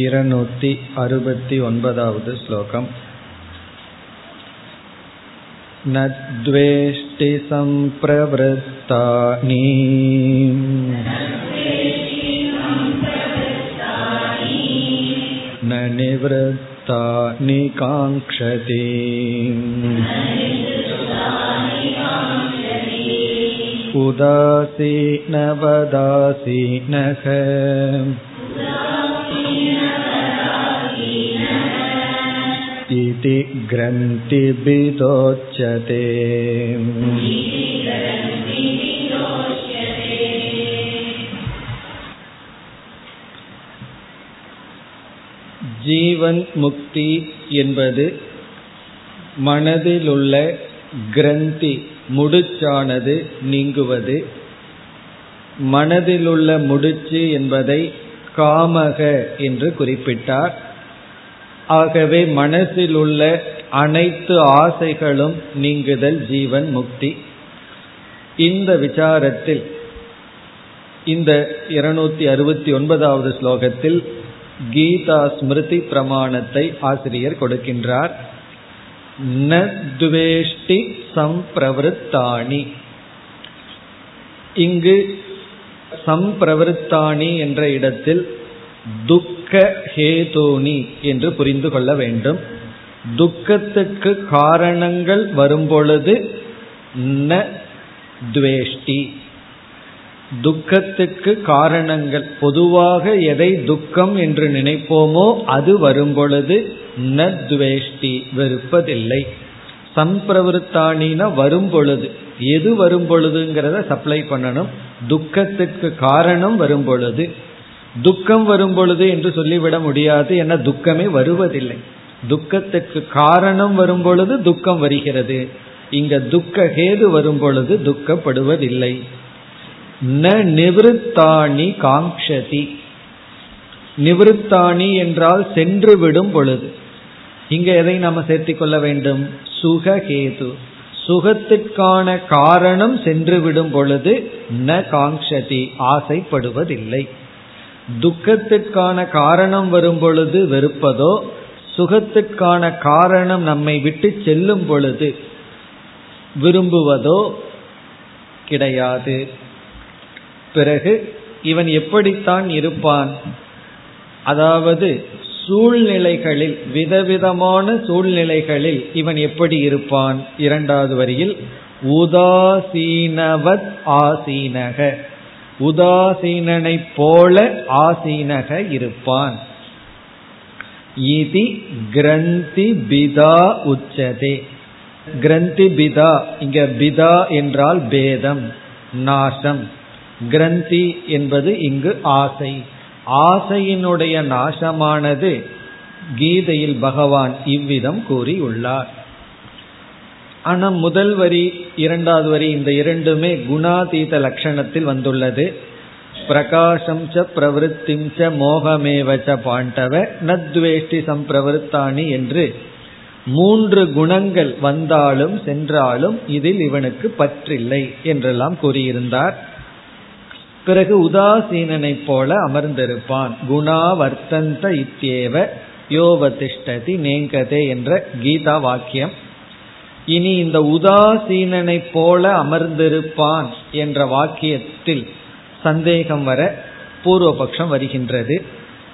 இருநூத்தி अरुपति ओन्पदावद् श्लोकम् न द्वेष्टि सम्प्रवृत्तानि न निवृत्तानि काङ्क्षति उदासीनवदासीनः इति ग्रन्थिभिदोच्यते ஜீவன் முக்தி என்பது மனதிலுள்ள கிரந்தி முடிச்சானது நீங்குவது மனதிலுள்ள முடிச்சு என்பதை காமக என்று குறிப்பிட்டார். ஆகவே மனசில் உள்ள அனைத்து ஆசைகளும் நீங்குதல் ஜீவன் முக்தி. இந்த விசாரத்தில் இந்த இருநூத்தி அறுபத்தி ஒன்பதாவது ஸ்லோகத்தில் கீதா ஸ்மிருதி பிரமாணத்தை ஆசிரியர் கொடுக்கின்றார். ந துவேஷ்டி சம்பிரவருத்தாணி. இங்கு சம்பிரவருத்தாணி என்ற இடத்தில் துக்க ஹேதோனி என்று புரிந்து கொள்ள வேண்டும். துக்கத்துக்கு காரணங்கள் வரும்பொழுது ந துவேஷ்டி. துக்கத்துக்கு காரணங்கள் பொதுவாக எதை துக்கம் என்று நினைப்போமோ அது வரும்பொழுது ந துவேஷ்டி வெறுப்பதில்லை. சம்பிரவருத்தானின வரும் பொழுது எது வரும் பொழுதுங்கிறத சப்ளை பண்ணணும். துக்கத்துக்கு காரணம் வரும் பொழுது துக்கம் வரும் பொழுது என்று சொல்லிவிட முடியாது என துக்கமே வருவதில்லை. துக்கத்துக்கு காரணம் வரும் பொழுது துக்கம் வருகிறது. இங்க துக்க ஹேது வரும் பொழுது துக்கப்படுவதில்லை. ந நிவிருத்தாணி காங்ஷதி நிவிருத்தாணி என்றால் சென்று விடும் பொழுது. இங்க எதை நாம சேர்த்திக் கொள்ள வேண்டும்? சுககேது. சுகத்திற்கான காரணம் சென்று விடும் பொழுது ந காங்ஷதி ஆசைப்படுவதில்லை. துக்கத்திற்கான காரணம் வரும் பொழுது வெறுப்பதோ சுகத்திற்கான காரணம் நம்மை விட்டு செல்லும் பொழுது விரும்புவதோ கிடையாது. பிறகு இவன் எப்படித்தான் இருப்பான்? அதாவது சூழ்நிலைகளில் விதவிதமான சூழ்நிலைகளில் இவன் எப்படி இருப்பான்? இரண்டாவது வரியில் உதாசீனவத் ஆசீனக. உதாசீனனை போல ஆசீனக இருப்பான். இதி கிரந்தி பிதா உச்சதே. கிரந்தி பிதா இங்க பிதா என்றால் பேதம் நாசம். கிரந்தி என்பது இங்கு ஆசை. ஆசையினுடைய நாசமானது கீதையில் பகவான் இவ்விதம் கூறியுள்ளார். ஆனால் முதல் வரி இரண்டாவது வரி இந்த இரண்டுமே குணாதீத லட்சணத்தில் வந்துள்ளது. பிரகாசம் ச பிரவருத்திம் ச மோகமேவச்ச பாண்டவ நத்வேஷ்டி சம்பிரவருத்தானி என்று மூன்று குணங்கள் வந்தாலும் சென்றாலும் இதில் இவனுக்கு பற்றில்லை என்றெல்லாம் கூறியிருந்தார். பிறகு உதாசீனனை போல அமர்ந்திருப்பான். குணா வர்த்தந்த இத்தியேவ யோவதிஷ்டதி நேங்கதே என்ற கீதா வாக்கியம். இனி இந்த உதாசீனனை போல அமர்ந்திருப்பான் என்ற வாக்கியத்தில் சந்தேகம் வர பூர்வபக்ஷம் வருகின்றது.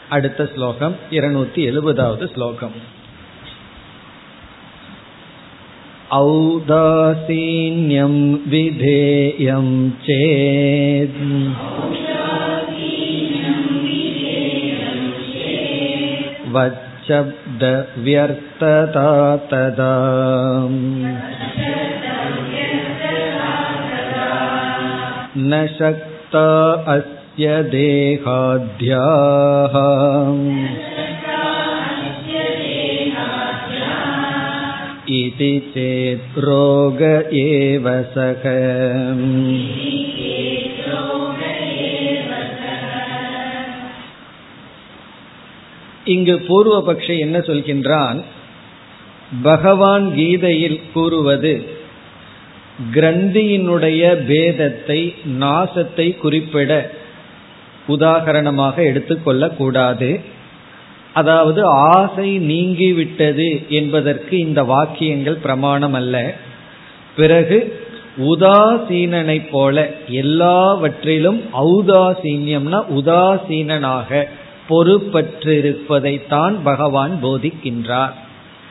அடுத்த ஸ்லோகம் இருநூத்தி எழுபதாவது ஸ்லோகம். औदासीन्यं विधेयं चेत् वच्शब्दव्यर्थता तदा न शक्ता अस्य देहाद्याः इति चेत् रोग एव सः இங்கு பூர்வபக்ஷி என்ன சொல்கின்றான் பகவான் கீதையில் கூறுவது கிரந்தியினுடைய பேதத்தை நாசத்தை குறிப்பிட உதாகரணமாக எடுத்துக்கொள்ள கூடாது அதாவது ஆசை நீங்கிவிட்டது என்பதற்கு இந்த வாக்கியங்கள் பிரமாணம் அல்ல பிறகு உதாசீனனை போல எல்லாவற்றிலும் ஔதாசீன்யம்னா உதாசீனனாக பொறுப்பற்றிருப்பதைத்தான் பகவான் போதிக்கின்றார்.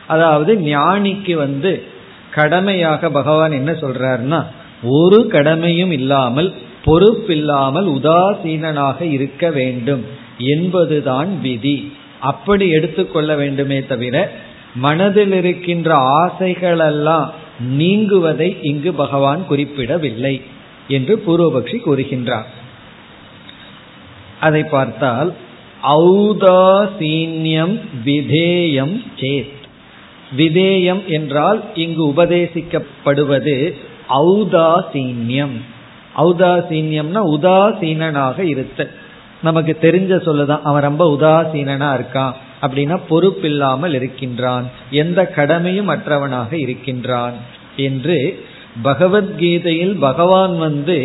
அதாவது ஞானிக்கு வந்து கடமையாக பகவான் என்ன சொல்றாருன்னா ஒரு கடமையும் இல்லாமல் பொறுப்பில்லாமல் உதாசீனனாக இருக்க வேண்டும் என்பதுதான் விதி. அப்படி எடுத்துக்கொள்ள வேண்டுமே தவிர மனதில் இருக்கின்ற ஆசைகளெல்லாம் நீங்குவதை இங்கு பகவான் குறிப்பிடவில்லை என்று பூர்வபக்ஷி கூறுகின்றார். அதை பார்த்தால் ஔதாசீன்யம் விதேயம் சேத். விதேயம் என்றால் இங்கு உபதேசிக்கப்படுவது ஔதாசீன்யம். ஔதாசீன்யம்னா உதாசீனனாக இருத்த நமக்கு தெரிஞ்ச சொல்லுதான் அவன் ரொம்ப உதாசீனா இருக்கான் அப்படின்னா பொறுப்பில்லாமல் இருக்கின்றான். எந்த கடமையும் அற்றவனாக இருக்கின்றான் என்று பகவத்கீதையில் பகவான் வந்து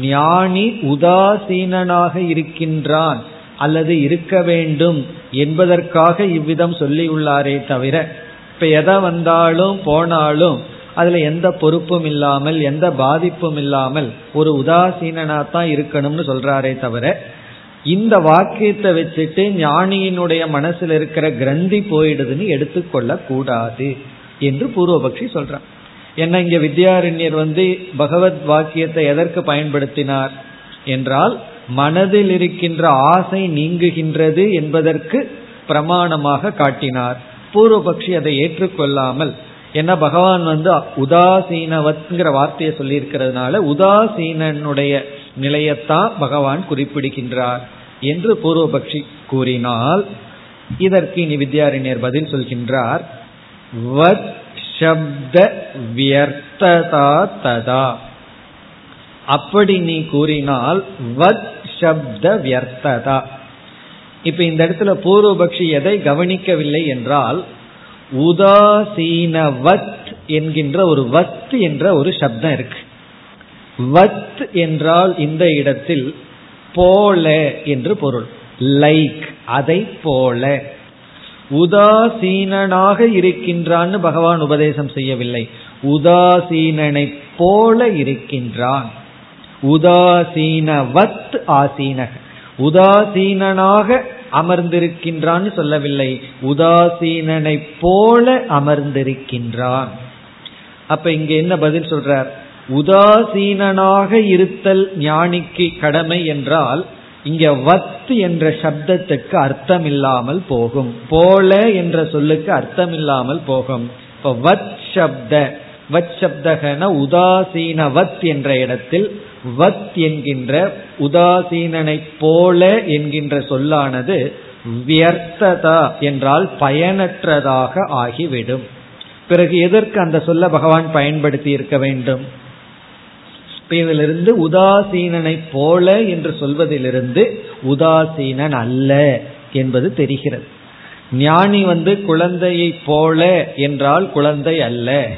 ஞானி உதாசீனனாக இருக்கின்றான். அல்லது இருக்க வேண்டும் என்பதற்காக இவ்விதம் சொல்லியுள்ளாரே தவிர இப்ப எதை வந்தாலும் போனாலும் அதுல எந்த பொறுப்பும் இல்லாமல் எந்த பாதிப்பும் இல்லாமல் ஒரு உதாசீனா தான் இருக்கணும்னு சொல்றாரே தவிர இந்த வாக்கியத்தை வச்சுட்டு ஞானியினுடைய மனசுல இருக்கிற கிரந்தி போயிடுதுன்னு எடுத்துக்கொள்ள கூடாது என்று பூர்வபக்ஷி சொல்றான். என்ன இங்க வித்யாரண்யர் வந்து பகவத் வாக்கியத்தை எதற்கு பயன்படுத்தினார் என்றால் மனதில் இருக்கின்ற ஆசை நீங்குகின்றது என்பதற்கு பிரமாணமாக காட்டினார். பூர்வபக்ஷி அதை ஏற்றுக்கொள்ளாமல் என்ன பகவான் வந்து உதாசீனவத்ங்கிற வார்த்தையை சொல்லியிருக்கிறதுனால உதாசீனனுடைய நிலையத்தான் பகவான் குறிப்பிடுகின்றார். என்று பூர்வபக்ஷி கூறினால் இதற்கு இனி வித்யாரண்யர் பதில் சொல்கின்றார் வத் சப்த வியர்த்ததா ததா. அப்படி நீ கூறினால் வத் சப்த வியர்த்ததா. இப்ப இந்த இடத்துல பூர்வபக்ஷி எதை கவனிக்கவில்லை என்றால் உதாசீனவத் என்கின்ற ஒரு வத் என்ற ஒரு சப்தம் இருக்கு. வத் என்றால் இந்த இடத்தில் போல என்று பொருள். லைக் அதை போல. உதாசீனனாக இருக்கின்றான்னு பகவான் உபதேசம் செய்யவில்லை. உதாசீனனை போல இருக்கின்றான். உதாசீனவத் ஆசீனக. உதாசீனனாக அமர்ந்திருக்கின்றான்னு சொல்லவில்லை. உதாசீனனை போல அமர்ந்திருக்கின்றான். அப்ப இங்க என்ன பதில் சொல்றார்? உதாசீனனாக இருத்தல் ஞானிக்கு கடமை என்றால் இங்க வத் என்ற சப்தத்துக்கு அர்த்தம் இல்லாமல் போகும். போல என்ற சொல்லுக்கு அர்த்தம் இல்லாமல் போகும். இப்ப வத் சப்த வத் சப்தகன உதாசீன வத் என்ற இடத்தில் வத் என்கின்ற உதாசீனனை போல என்கின்ற சொல்லானது வியர்த்ததா என்றால் பயனற்றதாக ஆகிவிடும். பிறகு எதற்கு அந்த சொல்ல பகவான் பயன்படுத்தி இருக்க வேண்டும்? இதிலிருந்து உதாசீனனை போல என்று சொல்வதிலிருந்து உதாசீனன் அல்ல என்பது தெரிகிறது. ஞானி வந்து குழந்தையை போல என்றால் குழந்தை அல்ல.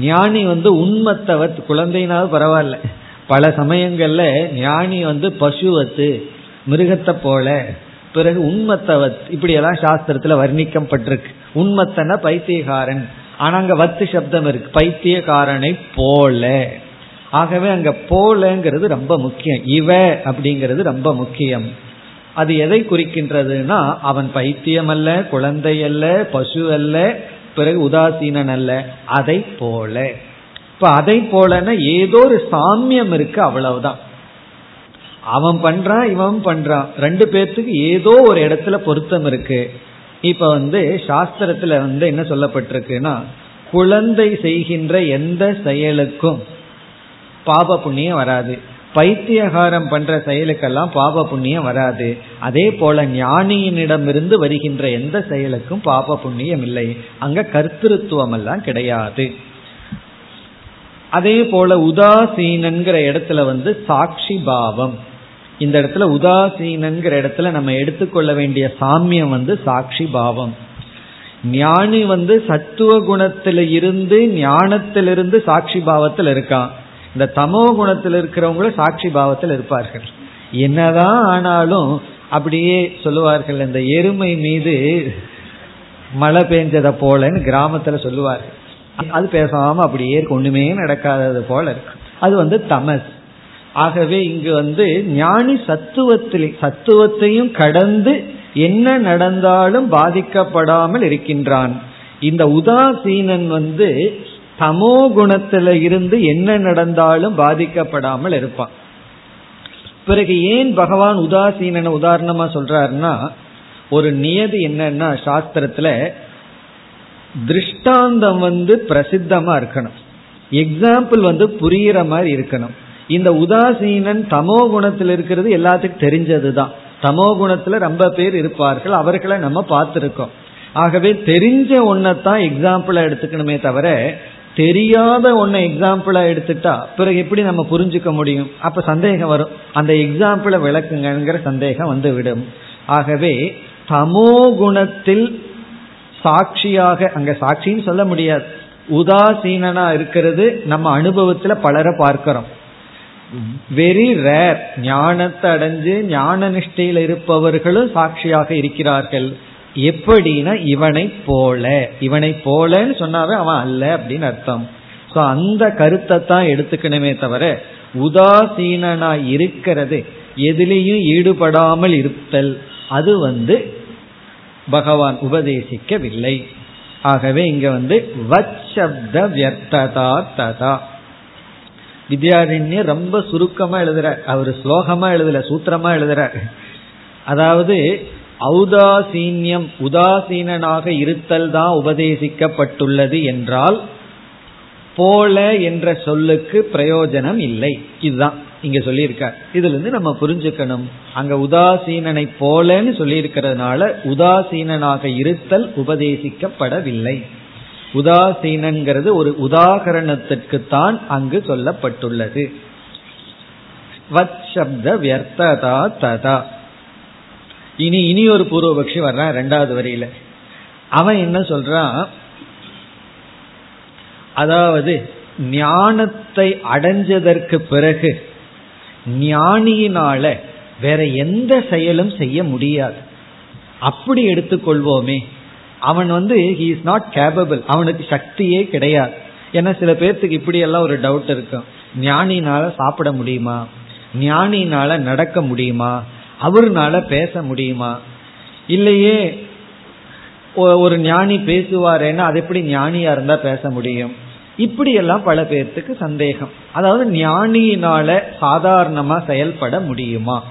ஞானி வந்து உண்மத்தவத் குழந்தைனாவது பரவாயில்ல. பல சமயங்கள்ல ஞானி வந்து பசுவத்து மிருகத்தை போல பிறகு உண்மத்தவத் இப்படி எல்லாம் சாஸ்திரத்துல வர்ணிக்கப்பட்டிருக்கு. உண்மத்தன பைத்தியகாரன். ஆனா அங்க வத்து சப்தம் இருக்கு. பைத்தியகாரனை போல. ஆகவே அங்க போலங்கிறது ரொம்ப முக்கியம். இவ அப்படிங்கிறது ரொம்ப முக்கியம். அது எதை குறிக்கின்றதுன்னா அவன் பைத்தியம் அல்ல குழந்தை அல்ல பசு அல்ல பிறகு உதாசீனன் அல்ல அதை போல. இப்ப அதை போலன்னா ஏதோ ஒரு சாமியம் இருக்கு அவ்வளவுதான். அவன் பண்றான் இவன் பண்றான். ரெண்டு பேர்த்துக்கு ஏதோ ஒரு இடத்துல பொருத்தம் இருக்கு. இப்ப வந்து சாஸ்திரத்துல வந்து என்ன சொல்லப்பட்டிருக்குன்னா குழந்தை செய்கின்ற எந்த செயலுக்கும் பாப புண்ணியம் வராது. பைத்தியகாரம் பண்ற செயலுக்கெல்லாம் பாப புண்ணியம் வராது. அதே போல ஞானியினிடமிருந்து வருகின்ற எந்த செயலுக்கும் பாப புண்ணியம் இல்லை. அங்க கர்த்திருவம் எல்லாம் கிடையாது. அதே போல உதாசீனங்கிற இடத்துல வந்து சாட்சி பாவம். இந்த இடத்துல உதாசீனங்கிற இடத்துல நம்ம எடுத்துக்கொள்ள வேண்டிய சாமியம் வந்து சாட்சி பாவம். ஞானி வந்து சத்துவ குணத்தில இருந்து ஞானத்திலிருந்து சாட்சி பாவத்தில் இருக்கான். இந்த தமோ குணத்தில் இருக்கிறவங்களும் சாட்சி பாவத்தில் இருப்பார்கள். என்னதான் ஆனாலும் அப்படியே சொல்லுவார்கள் இந்த எருமை மீது மழை பெஞ்சதை போலன்னு கிராமத்துல சொல்லுவார்கள். அது பேசாம அப்படியே ஒண்ணுமே நடக்காதது போல இருக்கு. அது வந்து தமஸ். ஆகவே இங்கு வந்து ஞானி சத்துவத்தில் சத்துவத்தையும் கடந்து என்ன நடந்தாலும் பாதிக்கப்படாமல் இருக்கின்றான். இந்த உதாசீனன் வந்து தமோ குணத்துல இருந்து என்ன நடந்தாலும் பாதிக்கப்படாமல் இருப்பான். பிறகு ஏன் பகவான் உதாசீனனை உதாரணமா சொல்றாருன்னா ஒரு நியதி என்னன்னா சாஸ்திரத்துல திருஷ்டாந்தம் வந்து பிரசித்தமா இருக்கணும். எக்ஸாம்பிள் வந்து புரியிற மாதிரி இருக்கணும். இந்த உதாசீனன் தமோ குணத்தில் இருக்கிறது எல்லாத்துக்கும் தெரிஞ்சதுதான். தமோ குணத்துல ரொம்ப பேர் இருப்பார்கள் அவர்களை நம்ம பார்த்துருக்கோம். ஆகவே தெரிஞ்ச ஒன்னதான் எக்ஸாம்பிளா எடுத்துக்கணுமே தவிர தெரியாத ஒன்ன எக்ஸாம்பிளா எடுத்துட்டா பிறகு எப்படி நம்ம புரிஞ்சுக்க முடியும்? அப்ப சந்தேகம் வரும். அந்த எக்ஸாம்பிளை விளக்குங்கிற சந்தேகம் வந்து விடும் ஆகவே தமோ குணத்தில் சாட்சியாக அங்க சாட்சின்னு சொல்ல முடியாது. உதாசீனா இருக்கிறது நம்ம அனுபவத்துல பலரை பார்க்கிறோம். வெரி ரேர் ஞானத்தை அடைஞ்சு ஞான நிஷ்டையில் இருப்பவர்களும் சாட்சியாக இருக்கிறார்கள். எப்படின்னா இவனை போல இவனை போலன்னு சொன்னாவே அவன் அல்ல அப்படின்னு அர்த்தம். ஸோ அந்த கருத்தை தான் எடுத்துக்கணுமே தவிர உதாசீனா இருக்கிறது எதிலையும் ஈடுபடாமல் இருத்தல் அது வந்து பகவான் உபதேசிக்கவில்லை. ஆகவே இங்க வந்து வச்சப்த வியர்த்ததா ததா. வித்யாரண்யர் ரொம்ப சுருக்கமா எழுதுற அவர் ஸ்லோகமா எழுதல சூத்திரமா எழுதுற அதாவது ஔதாசீன்யம் உதாசீனனாக இருத்தல் தான் உபதேசிக்கப்பட்டுள்ளது என்றால் போல என்ற சொல்லுக்கு பிரயோஜனம் இல்லை. இதுதான் இங்க சொல்லியிருக்கார். இதுல இருந்து நம்ம புரிஞ்சுக்கணும். அங்க உதாசீனனை போலன்னு சொல்லியிருக்கிறதுனால உதாசீனனாக இருத்தல் உபதேசிக்கப்படவில்லை. உதாசீனங்கிறது ஒரு உதாகரணத்திற்கு தான் அங்கு சொல்லப்பட்டுள்ளது. வத் சப்த வியர்த்ததா ததா. இனி இனி ஒரு பூர்வபக்ஷி வர்றான் ரெண்டாவது வரியில. அவன் என்ன சொல்றான்? அதாவது ஞானத்தை அடைஞ்சதற்கு பிறகு ஞானியினால வேற எந்த செயலும் செய்ய முடியாது. அப்படி எடுத்துக்கொள்வோமே. அவன் வந்து ஹி இஸ் நாட் கேபபிள் அவனுக்கு சக்தியே கிடையாது. ஏன்னா சில பேர்த்துக்கு இப்படியெல்லாம் ஒரு டவுட் இருக்கும். ஞானினால சாப்பிட முடியுமா? ஞானினால நடக்க முடியுமா? அவருனால பேச முடியுமா? இல்லையே ஒரு ஞானி பேசுவாரேன்னா அது எப்படி ஞானியா இருந்தா பேச முடியும்? இப்படி எல்லாம் பல பேர்த்துக்கு சந்தேகம். அதாவது ஞானியினால சாதாரணமா செயல்பட முடியுமா?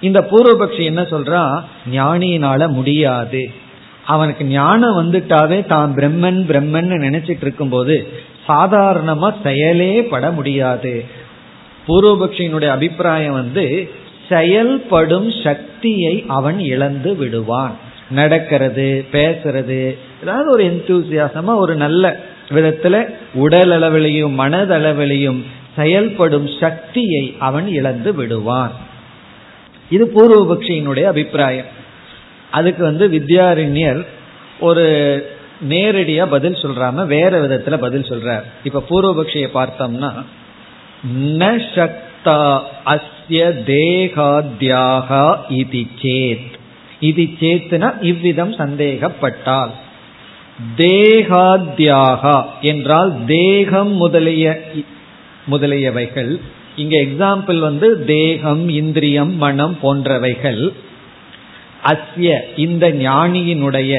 இந்த பூர்வபக்ஷி என்ன சொல்றான் ஞானியினால முடியாது. அவனுக்கு ஞானம் வந்துட்டாவே தான் பிரம்மன் பிரம்மன் நினைச்சிட்டு இருக்கும் போது சாதாரணமா செயலே பட முடியாது. பூர்வபக்ஷியினுடைய அபிப்பிராயம் வந்து செயல்படும் சக்தியை அவன் இழந்து விடுவான். நடக்கிறது பேசுறது ஏதாவது ஒரு எந்தூசியாசமா ஒரு நல்ல விதத்துல உடல் அளவிலையும் மனதளவிலையும் செயல்படும் சக்தியை அவன் இழந்து விடுவான். இது பூர்வபக்ஷியினுடைய அபிப்பிராயம். அதுக்கு வந்து வித்யாரண்யர் ஒரு நேரடியா பதில் சொல்றாம வேற விதத்துல பதில் சொல்றார். இப்ப பூர்வபக்ஷியை பார்த்தோம்னா ந சக்தி அஸ்ய தேகாத்யாகா இது சேத் இது சேத்துனா இவ்விதம் சந்தேகப்பட்டால் தேகாத்யாகா என்றால் தேகம் முதலிய முதலியவைகள்। இங்க எக்ஸாம்பிள் வந்து தேகம் இந்திரியம் மனம் போன்றவைகள்। அஸ்ய இந்த ஞானியினுடைய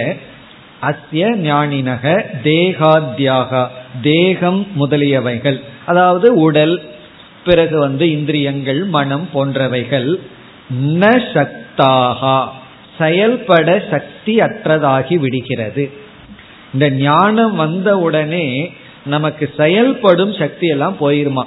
அஸ்ய ஞானினக தேகாத்யாக தேகம் முதலியவைகள்। அதாவது உடல் பிறகு வந்து இந்திரியங்கள் மனம் போன்றவைகள். ந சக்தாகா. செயல்பட சக்தி அற்றதாகி விடுகிறது. இந்த ஞானம் வந்த உடனே நமக்கு செயல்படும் சக்தி எல்லாம் போயிருமா?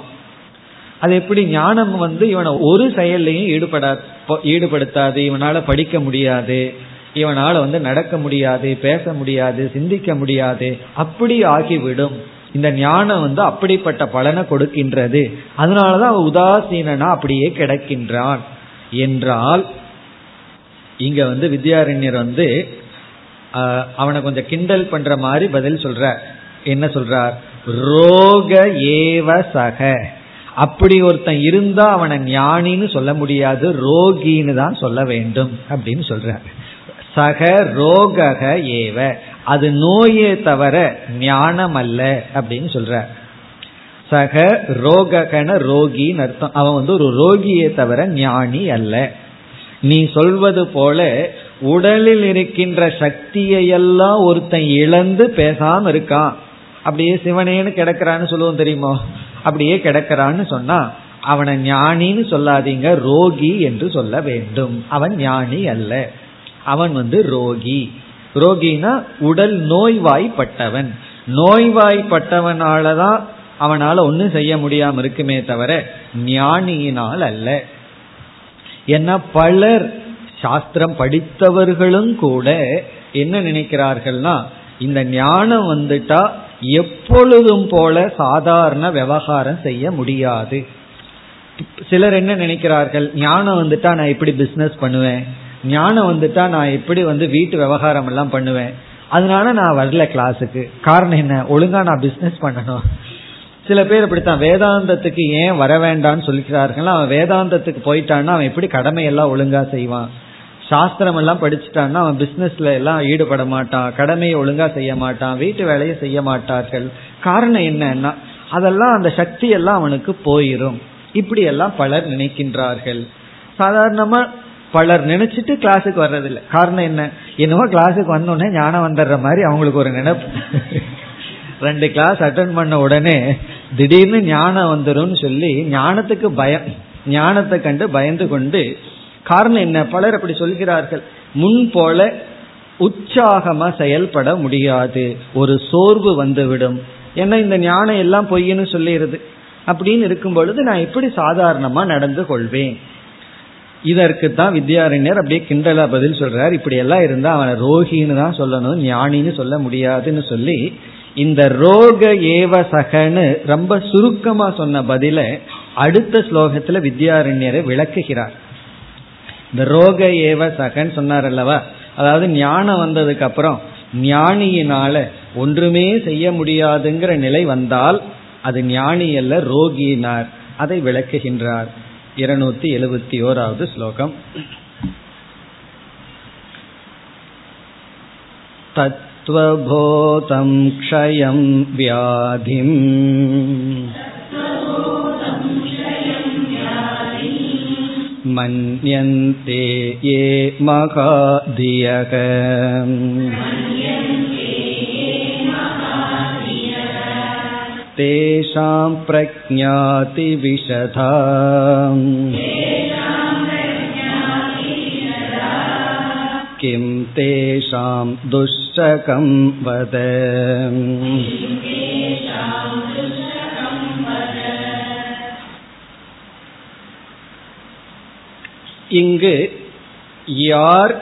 அது எப்படி ஞானம் வந்து இவனை ஒரு செயல்லையும் ஈடுபடா ஈடுபடுத்தாது இவனால படிக்க முடியாது இவனால வந்து நடக்க முடியாது பேச முடியாது சிந்திக்க முடியாது அப்படி ஆகிவிடும். இந்த ஞானம் வந்து அப்படிப்பட்ட பலனை கொடுக்கின்றது. அதனாலதான் உதாசீனா அப்படியே கிடக்கின்றான். என்றால் இங்க வந்து வித்யாரண்யர் வந்து அவனை கொஞ்சம் கிண்டல் பண்ற மாதிரி பதில் சொல்ற. என்ன சொல்றார்? ரோக ஏவ சக. அப்படி ஒருத்தன் இருந்தா அவனை ஞானின்னு சொல்ல முடியாது ரோகின்னு தான் சொல்ல வேண்டும் அப்படின்னு சொல்றாரு. சக ரோகக ஏவ. அது நோயே தவிர ஞானம் அல்ல அப்படின்னு சொல்ற. சக ரோககன ரோகின்னு அர்த்தம். அவன் வந்து ஒரு ரோகியே தவிர ஞானி அல்ல. நீ சொல்வது போல உடலில் இருக்கின்ற சக்தியை எல்லாம் ஒருத்தன் இழந்து பேசாம இருக்கான். அப்படியே சிவனேன்னு கிடக்கிறான்னு சொல்லுவோம் தெரியுமோ? அப்படியே கிடக்கிறான்னு சொன்னா அவனை ஞானின்னு சொல்லாதீங்க ரோகி என்று சொல்ல வேண்டும். அவன் ஞானி அல்ல. அவன் வந்து ரோகி. ரோகினா உடல் நோய்வாய்ப்பட்டவன். நோய்வாய்ப்பட்டவனாலதான் அவனால ஒன்னும் செய்ய முடியாம இருக்குமே தவிர ஞானியினால் அல்ல. ஏன்னா பலர் சாஸ்திரம் படித்தவர்களும் கூட என்ன நினைக்கிறார்கள்னா இந்த ஞானம் வந்துட்டா எப்பொழுதும் போல சாதாரண விவகாரம் செய்ய முடியாது. சிலர் என்ன நினைக்கிறார்கள் ஞானம் வந்துட்டா நான் எப்படி பிசினஸ் பண்ணுவேன். ஞானம் வந்துட்டா நான் எப்படி வந்து வீட்டு விவகாரம் எல்லாம் பண்ணுவேன்? அதனால நான் வரல கிளாஸுக்கு காரணம் என்ன? ஒழுங்கா நான் பிசினஸ் பண்ணணும். சில பேர் இப்படித்தான் வேதாந்தத்துக்கு ஏன் வர வேண்டாம்னு சொல்லிக்கிறார்கள் அவன் வேதாந்தத்துக்கு போயிட்டான்னா அவன் எப்படி கடமையெல்லாம் ஒழுங்கா செய்வான்? சாஸ்திரம் எல்லாம் படிச்சுட்டான்னா அவன் பிசினஸ்ல எல்லாம் ஈடுபட மாட்டான். கடமையை ஒழுங்கா செய்ய மாட்டான். வீட்டு வேலையை செய்ய மாட்டார்கள். காரணம் என்னன்னா அதெல்லாம் அந்த சக்தி எல்லாம் அவனுக்கு போயிரும். இப்படி எல்லாம் பலர் நினைக்கின்றார்கள். சாதாரணமா பலர் நினைச்சிட்டு கிளாஸுக்கு வர்றதில்லை. காரணம் என்ன? என்னவோ கிளாஸுக்கு வந்தோடனே ஞானம் வந்துடுற மாதிரி அவங்களுக்கு ஒரு நினைப்பு. ரெண்டு கிளாஸ் அட்டன் பண்ண உடனே திடீர்னு ஞானம் வந்துடும் சொல்லி ஞானத்துக்கு பயம். ஞானத்தை கண்டு பயந்து கொண்டு காரணம் என்ன? பலர் அப்படி சொல்கிறார்கள். முன் போல உற்சாகமா செயல்பட முடியாது. ஒரு சோர்வு வந்துவிடும். ஏன்னா இந்த ஞானம் எல்லாம் பொய்ன்னு சொல்லிடுது. அப்படின்னு இருக்கும் பொழுது நான் எப்படி சாதாரணமா நடந்து கொள்வேன். இதற்கு தான் வித்யாரண்யர் அப்படியே கிண்டலா பதில் சொல்றார். இப்படி எல்லாம் இருந்தா அவனை ரோகின்னு தான் சொல்லணும் ஞானின்னு சொல்ல முடியாதுன்னு சொல்லி இந்த ரோக ஏவ சகன்னு ரொம்ப சுருக்கமா சொன்ன பதில அடுத்த ஸ்லோகத்துல வித்யாரண்யரை விளக்குகிறார். இந்த ரோக ஏவ சகன் சொன்னார் அல்லவா? அதாவது ஞானம் வந்ததுக்கு அப்புறம் ஞானியினால ஒன்றுமே செய்ய முடியாதுங்கிற நிலை வந்தால் அது ஞானி அல்ல ரோகியினார். அதை விளக்குகின்றார். இருநூத்தி எழுபத்தி ஓராவது ஸ்லோகம் तत्त्वबोधं क्षयं व्याधिम् मन्यन्ते ये महाधियः तेषां प्रज्ञातिविशधा किं तेषां दुश्चकं वद இங்கு யார்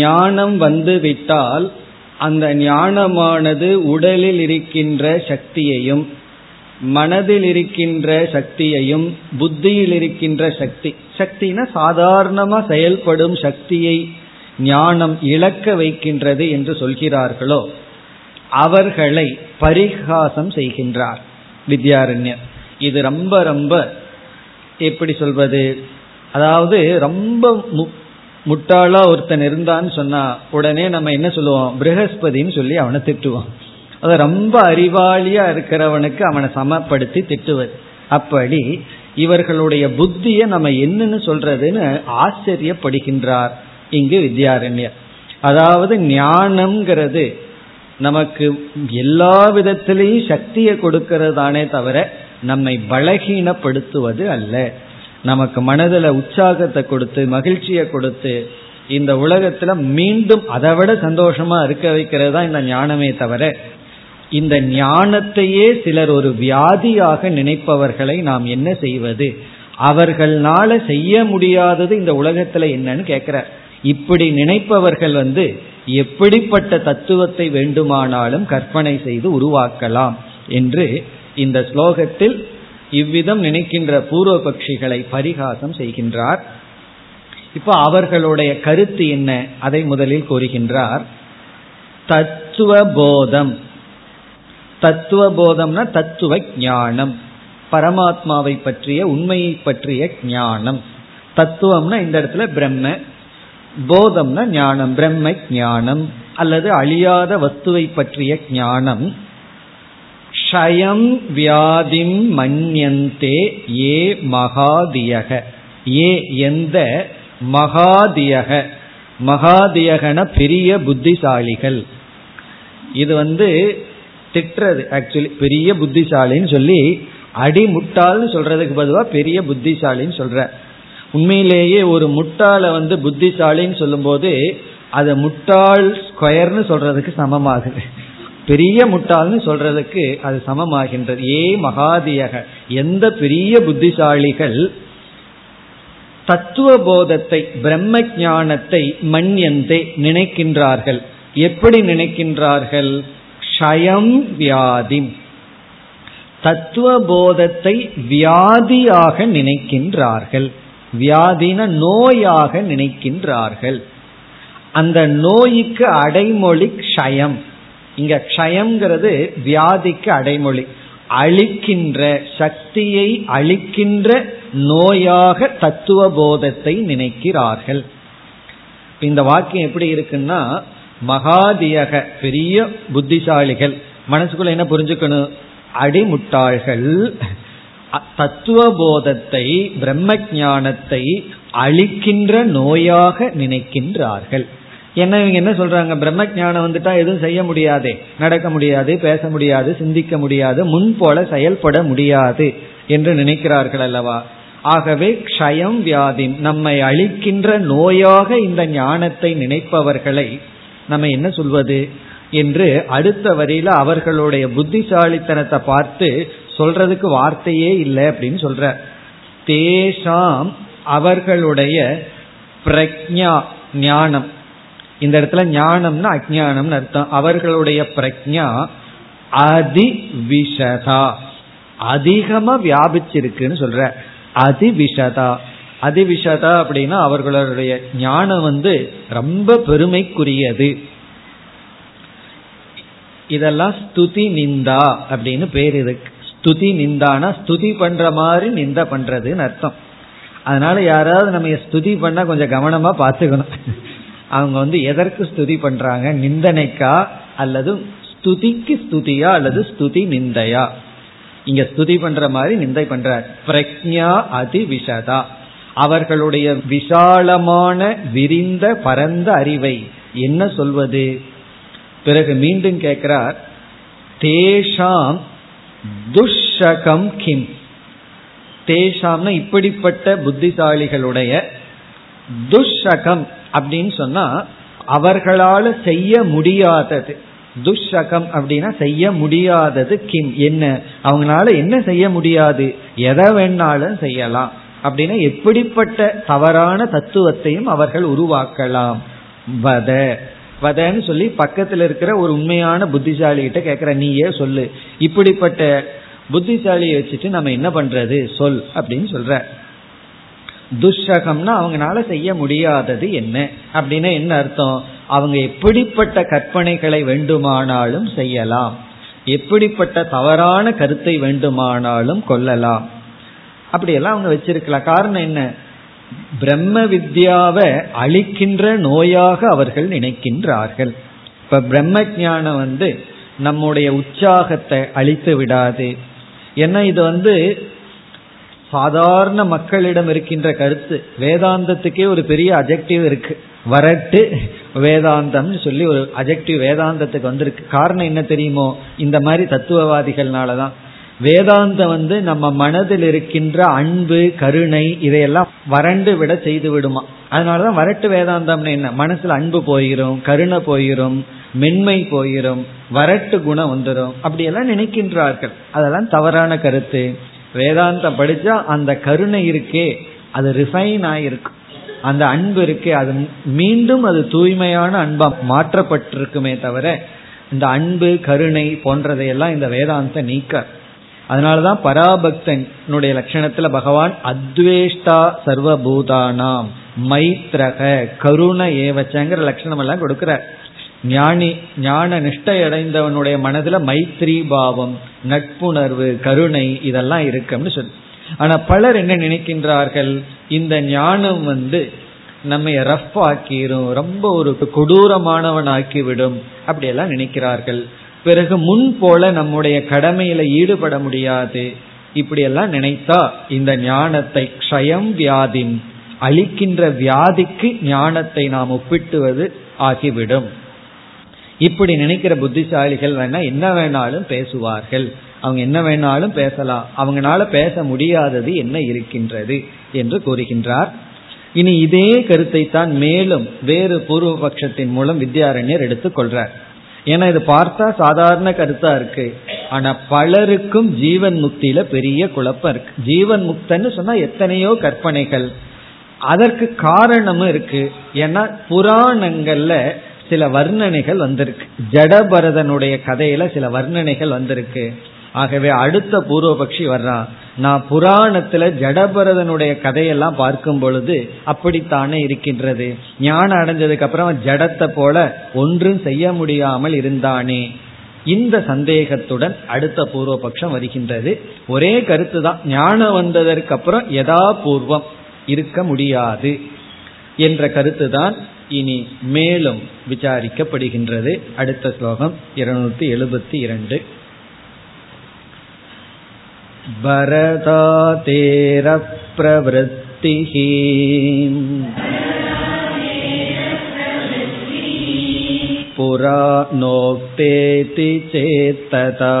ஞானம் வந்துவிட்டால் அந்த ஞானமானது உடலில் இருக்கின்ற சக்தியையும் மனதில் இருக்கின்ற சக்தியையும் புத்தியில் இருக்கின்ற சக்தி சக்தினா சாதாரணமா செயல்படும் சக்தியை ஞானம் இழக்க வைக்கின்றது என்று சொல்கிறார்களோ அவர்களை பரிகாசம் செய்கின்றார். வித்யாரண்யர் இது ரொம்ப ரொம்ப எப்படி சொல்வது அதாவது ரொம்ப முட்டாளா ஒருத்தன் இருந்தான்னு சொன்னா உடனே நம்ம என்ன சொல்லுவோம்? பிரகஸ்பதின்னு சொல்லி அவனை திட்டுவோம். அது ரொம்ப அறிவாளியா இருக்கிறவனுக்கு அவனை சமப்படுத்தி திட்டுவது. அப்படி இவர்களுடைய புத்திய நம்ம என்னன்னு சொல்றதுன்னு ஆச்சரியப்படுகின்றார் இங்கு வித்யாரண்யர். அதாவது ஞானம்ங்கிறது நமக்கு எல்லா விதத்திலையும் சக்தியை கொடுக்கிறதானே தவிர நம்மை பலகீனப்படுத்துவது அல்ல. நமக்கு மனதில் உற்சாகத்தை கொடுத்து மகிழ்ச்சியை கொடுத்து இந்த உலகத்துல மீண்டும் அதை விட சந்தோஷமா இருக்க வைக்கிறது தான் இந்த ஞானமே தவிர இந்த ஞானத்தையே சிலர் ஒரு வியாதியாக நினைப்பவர்களை நாம் என்ன செய்வது? அவர்களால செய்ய முடியாதது இந்த உலகத்துல என்னன்னு கேட்கிறார். இப்படி நினைப்பவர்கள் வந்து எப்படிப்பட்ட தத்துவத்தை வேண்டுமானாலும் கற்பனை செய்து உருவாக்கலாம் என்று இந்த ஸ்லோகத்தில் இவ்விதம் நினைக்கின்ற பூர்வ பட்சிகளை பரிகாசம் செய்கின்றார். இப்போ அவர்களுடைய கருத்து என்ன? அதை முதலில் கூறுகின்றார். தத்துவ போதம். தத்துவ போதம்னா தத்துவ ஞானம். பரமாத்மாவை பற்றிய உண்மையை பற்றிய ஞானம். தத்துவம்னா இந்த இடத்துல பிரம்ம. போதம்னா ஞானம் பிரம்ம ஞானம். அல்லது அழியாத வஸ்துவை பற்றிய ஞானம். ஷயம் வியாதிம் மன்யந்தே ஏ மகாதியக. ஏ எந்த மகாதியக. மகாதியகன பெரிய புத்திசாலிகள். இது வந்து திட்டுறது ஆக்சுவலி பெரிய புத்திசாலின்னு சொல்லி அடி முட்டாள்னு சொல்றதுக்கு பதிலாக பெரிய புத்திசாலின்னு சொல்ற. உண்மையிலேயே ஒரு முட்டாளை வந்து புத்திசாலின்னு சொல்லும்போது அதை முட்டாள் ஸ்கொயர்னு சொல்றதுக்கு சமமாகுது. பெரிய முட்டாள்னு சொல்றதுக்கு அது சமமாகின்றது. ஏ மகாதியக எந்த பெரிய புத்திசாலிகள் தத்துவ போதத்தை பிரம்ம ஞானத்தை மண்யந்தே நினைக்கின்றார்கள். எப்படி நினைக்கின்றார்கள்? க்ஷயம் வியாதி தத்துவ போதத்தை வியாதியாக நினைக்கின்றார்கள். வியாதின நோயாக நினைக்கின்றார்கள். அந்த நோய்க்கு அடைமொழி க்ஷயம். இங்க க்ஷயம்ங்கிறது வியாதிக்கு அடைமொழி. அழிக்கின்ற சக்தியை அழிக்கின்ற நோயாக தத்துவ போதத்தை நினைக்கிறார்கள் இந்த வாக்கியம் எப்படி இருக்குன்னா மகாதியக பெரிய புத்திசாலிகள். மனசுக்குள்ள என்ன புரிஞ்சுக்கணும்? அடிமுட்டாள்கள். தத்துவ போதத்தை பிரம்ம ஞானத்தை அழிக்கின்ற நோயாக நினைக்கின்றார்கள். என்ன இவங்க என்ன சொல்றாங்க? பிரம்ம ஞானம் வந்துட்டா எதுவும் செய்ய முடியாதே. நடக்க முடியாது பேச முடியாது சிந்திக்க முடியாது முன் போல செயல்பட முடியாது என்று நினைக்கிறார்கள் அல்லவா? ஆகவே க்ஷயம் வியாதி நம்மை அழிக்கின்ற நோயாக இந்த ஞானத்தை நினைப்பவர்களை நம்ம என்ன சொல்வது? என்று அடுத்த வரியில அவர்களுடைய புத்திசாலித்தனத்தை பார்த்து சொல்றதுக்கு வார்த்தையே இல்லை அப்படின்னு சொல்ற. தேஷாம் அவர்களுடைய பிரக்ஞா ஞானம் இந்த இடத்துல ஞானம்னா அஜானம்னு அர்த்தம். அவர்களுடைய பிரக்ஞா அதிவிஷதா. அதிகமா வியாபிச்சிருக்குன்னு சொல்ற. அதிவிஷதா. அதிவிஷதா அப்படின்னா அவர்களுடைய ஞானம் வந்து ரொம்ப பெருமைக்குரியது. இதெல்லாம் ஸ்துதி நிந்தா அப்படின்னு பேர் இருக்கு. ஸ்துதி நிந்தானா ஸ்துதி பண்ற மாதிரி நிந்த பண்றதுன்னு அர்த்தம். அதனால யாராவது நம்ம ஸ்துதி பண்ணா கொஞ்சம் கவனமா பார்த்துக்கணும். அவங்க வந்து எதற்கு ஸ்துதி பண்றாங்க? நிந்தனைக்கா? அல்லது ஸ்துதிக்கு ஸ்துதியா? அல்லது ஸ்துதி நிந்தையா? இங்க ஸ்துதி பண்ற மாதிரி நிந்தை பண்ற பிரக்ஞா அதி விஷதா அவர்களுடைய விசாலமான விரிந்த பரந்த அறிவை என்ன சொல்வது? பிறகு மீண்டும் கேட்கிறார் தேஷாம் துஷகம் கிம்? தேஷாம்னா இப்படிப்பட்ட புத்திசாலிகளுடைய துஷகம் அப்படின்னு சொன்னா அவர்களால செய்ய முடியாதது. துஷகம் அப்படின்னா செய்ய முடியாதது கிம் என்ன? அவங்களால என்ன செய்ய முடியாது? எதை வேணாலும் செய்யலாம். அப்படின்னா எப்படிப்பட்ட தவறான தத்துவத்தையும் அவர்கள் உருவாக்கலாம். வத. வதன்னு சொல்லி பக்கத்தில் இருக்கிற ஒரு உண்மையான புத்திசாலி கிட்ட கேட்கிற நீயே சொல்லு. இப்படிப்பட்ட புத்திசாலியை வச்சுட்டு நம்ம என்ன பண்றது? சொல் அப்படின்னு சொல்ற. துஷகம்னா அவங்களால செய்ய முடியாதது என்ன? அப்படின்னா என்ன அர்த்தம்? அவங்க எப்படிப்பட்ட கற்பனைகளை வேண்டுமானாலும் செய்யலாம். எப்படிப்பட்ட தவறான கருத்தை வேண்டுமானாலும் கொள்ளலாம். அப்படியெல்லாம் அவங்க வச்சிருக்கலாம். காரணம் என்ன? பிரம்ம வித்யாவை அழிக்கின்ற நோயாக அவர்கள் நினைக்கின்றார்கள். இப்ப பிரம்ம ஜானம் வந்து நம்முடைய உற்சாகத்தை அழித்து விடாது. ஏன்னா இது வந்து சாதாரண மக்களிடம் இருக்கின்ற கருத்து வேதாந்தத்துக்கே ஒரு பெரிய அஜெக்டிவ் இருக்கு. வரட்டு வேதாந்தம் சொல்லி ஒரு அஜெக்டிவ் வேதாந்தத்துக்கு வந்திருக்கு. காரணம் என்ன தெரியுமோ? இந்த மாதிரி தத்துவவாதிகள்னாலதான். வேதாந்தம் வந்து நம்ம மனதில் இருக்கின்ற அன்பு கருணை இதையெல்லாம் வறண்டு விட செய்து விடுமா? அதனாலதான் வரட்டு வேதாந்தம்னு என்ன? மனசுல அன்பு போயிரும் கருணை போயிரும் மென்மை போயிரும் வரட்டு குணம் வந்துடும் அப்படியெல்லாம் நினைக்கின்றார்கள். அதெல்லாம் தவறான கருத்து. வேதாந்தம் படிச்சா அந்த கருணை இருக்கே அது ரிஃபைன் ஆயிருக்கும் அந்த அன்பு இருக்கே அது மீண்டும் அது தூய்மையான அன்பா மாற்றப்பட்டிருக்குமே தவிர இந்த அன்பு கருணை போன்றதையெல்லாம் இந்த வேதாந்த நீக்க. அதனாலதான் பராபக்தனுடைய லட்சணத்துல பகவான் அத்வேஷ்டா சர்வபூதானாம் மைத்ரக கருண ஏவச்சங்கிற லட்சணம் எல்லாம் கொடுக்கிறார். ஞானி ஞான நிஷ்டை அடைந்தவனுடைய மனதுல மைத்ரி பாவம் நட்புணர்வு கருணை இதெல்லாம் இருக்குன்னு சொல்லி. ஆனா பலர் என்ன நினைக்கின்றார்கள்? இந்த ஞானம் வந்து நம்ம ரஃப் ஆக்கிரும் ரொம்ப ஒரு கொடூரமானவன் ஆக்கிவிடும் அப்படியெல்லாம் நினைக்கிறார்கள். பிறகு முன் போல நம்முடைய கடமையில ஈடுபட முடியாது. இப்படியெல்லாம் நினைத்தா இந்த ஞானத்தை க்ஷயம் வியாதின் அழிக்கின்ற வியாதிக்கு ஞானத்தை நாம் ஒப்பிட்டுவது ஆகிவிடும். இப்படி நினைக்கிற புத்திசாலிகள் வேணா என்ன வேணாலும் பேசுவார்கள். அவங்க என்ன வேணாலும் பேசலாம். அவங்களால பேச முடியாதது என்ன இருக்கின்றது என்று கூறுகின்றார். இனி இதே கருத்தை தான் மேலும் வேறு பூர்வ பட்சத்தின் மூலம் வித்யாரண்யர் எடுத்துக் கொள்றார். ஏன்னா இது பார்த்தா சாதாரண கருத்தா இருக்கு. ஆனா பலருக்கும் ஜீவன் முக்தியில பெரிய குழப்பம் இருக்கு. ஜீவன் முக்தன்னு சொன்னா எத்தனையோ கற்பனைகள். அதற்கு காரணமும் இருக்கு. ஏன்னா புராணங்கள்ல சில வர்ணனைகள் வந்திருக்கு. ஜடபரதனுடைய கதையில சில வர்ணனைகள் வந்திருக்கு. ஆகவே அடுத்த பூர்வபக்ஷி வர்றான் நான் புராணத்துல ஜடபரதனுடைய கதையெல்லாம் பார்க்கும் பொழுது அப்படித்தானே இருக்கின்றது. ஞானம் அடைஞ்சதுக்கு அப்புறம் ஜடத்தை போல ஒன்றும் செய்ய முடியாமல் இருந்தானே. இந்த சந்தேகத்துடன் அடுத்த பூர்வபக்ஷம் வருகின்றது. ஒரே கருத்து தான் ஞானம் வந்ததற்கு அப்புறம் யதா பூர்வம் இருக்க முடியாது என்ற கருத்து தான் இனி மேலும் விசாரிக்கப்படுகின்றது அடுத்த ஸ்லோகம் இருநூத்தி எழுபத்தி இரண்டு भरतातेरप्रवृत्तिः पुरा नोक्तेति चेत्तता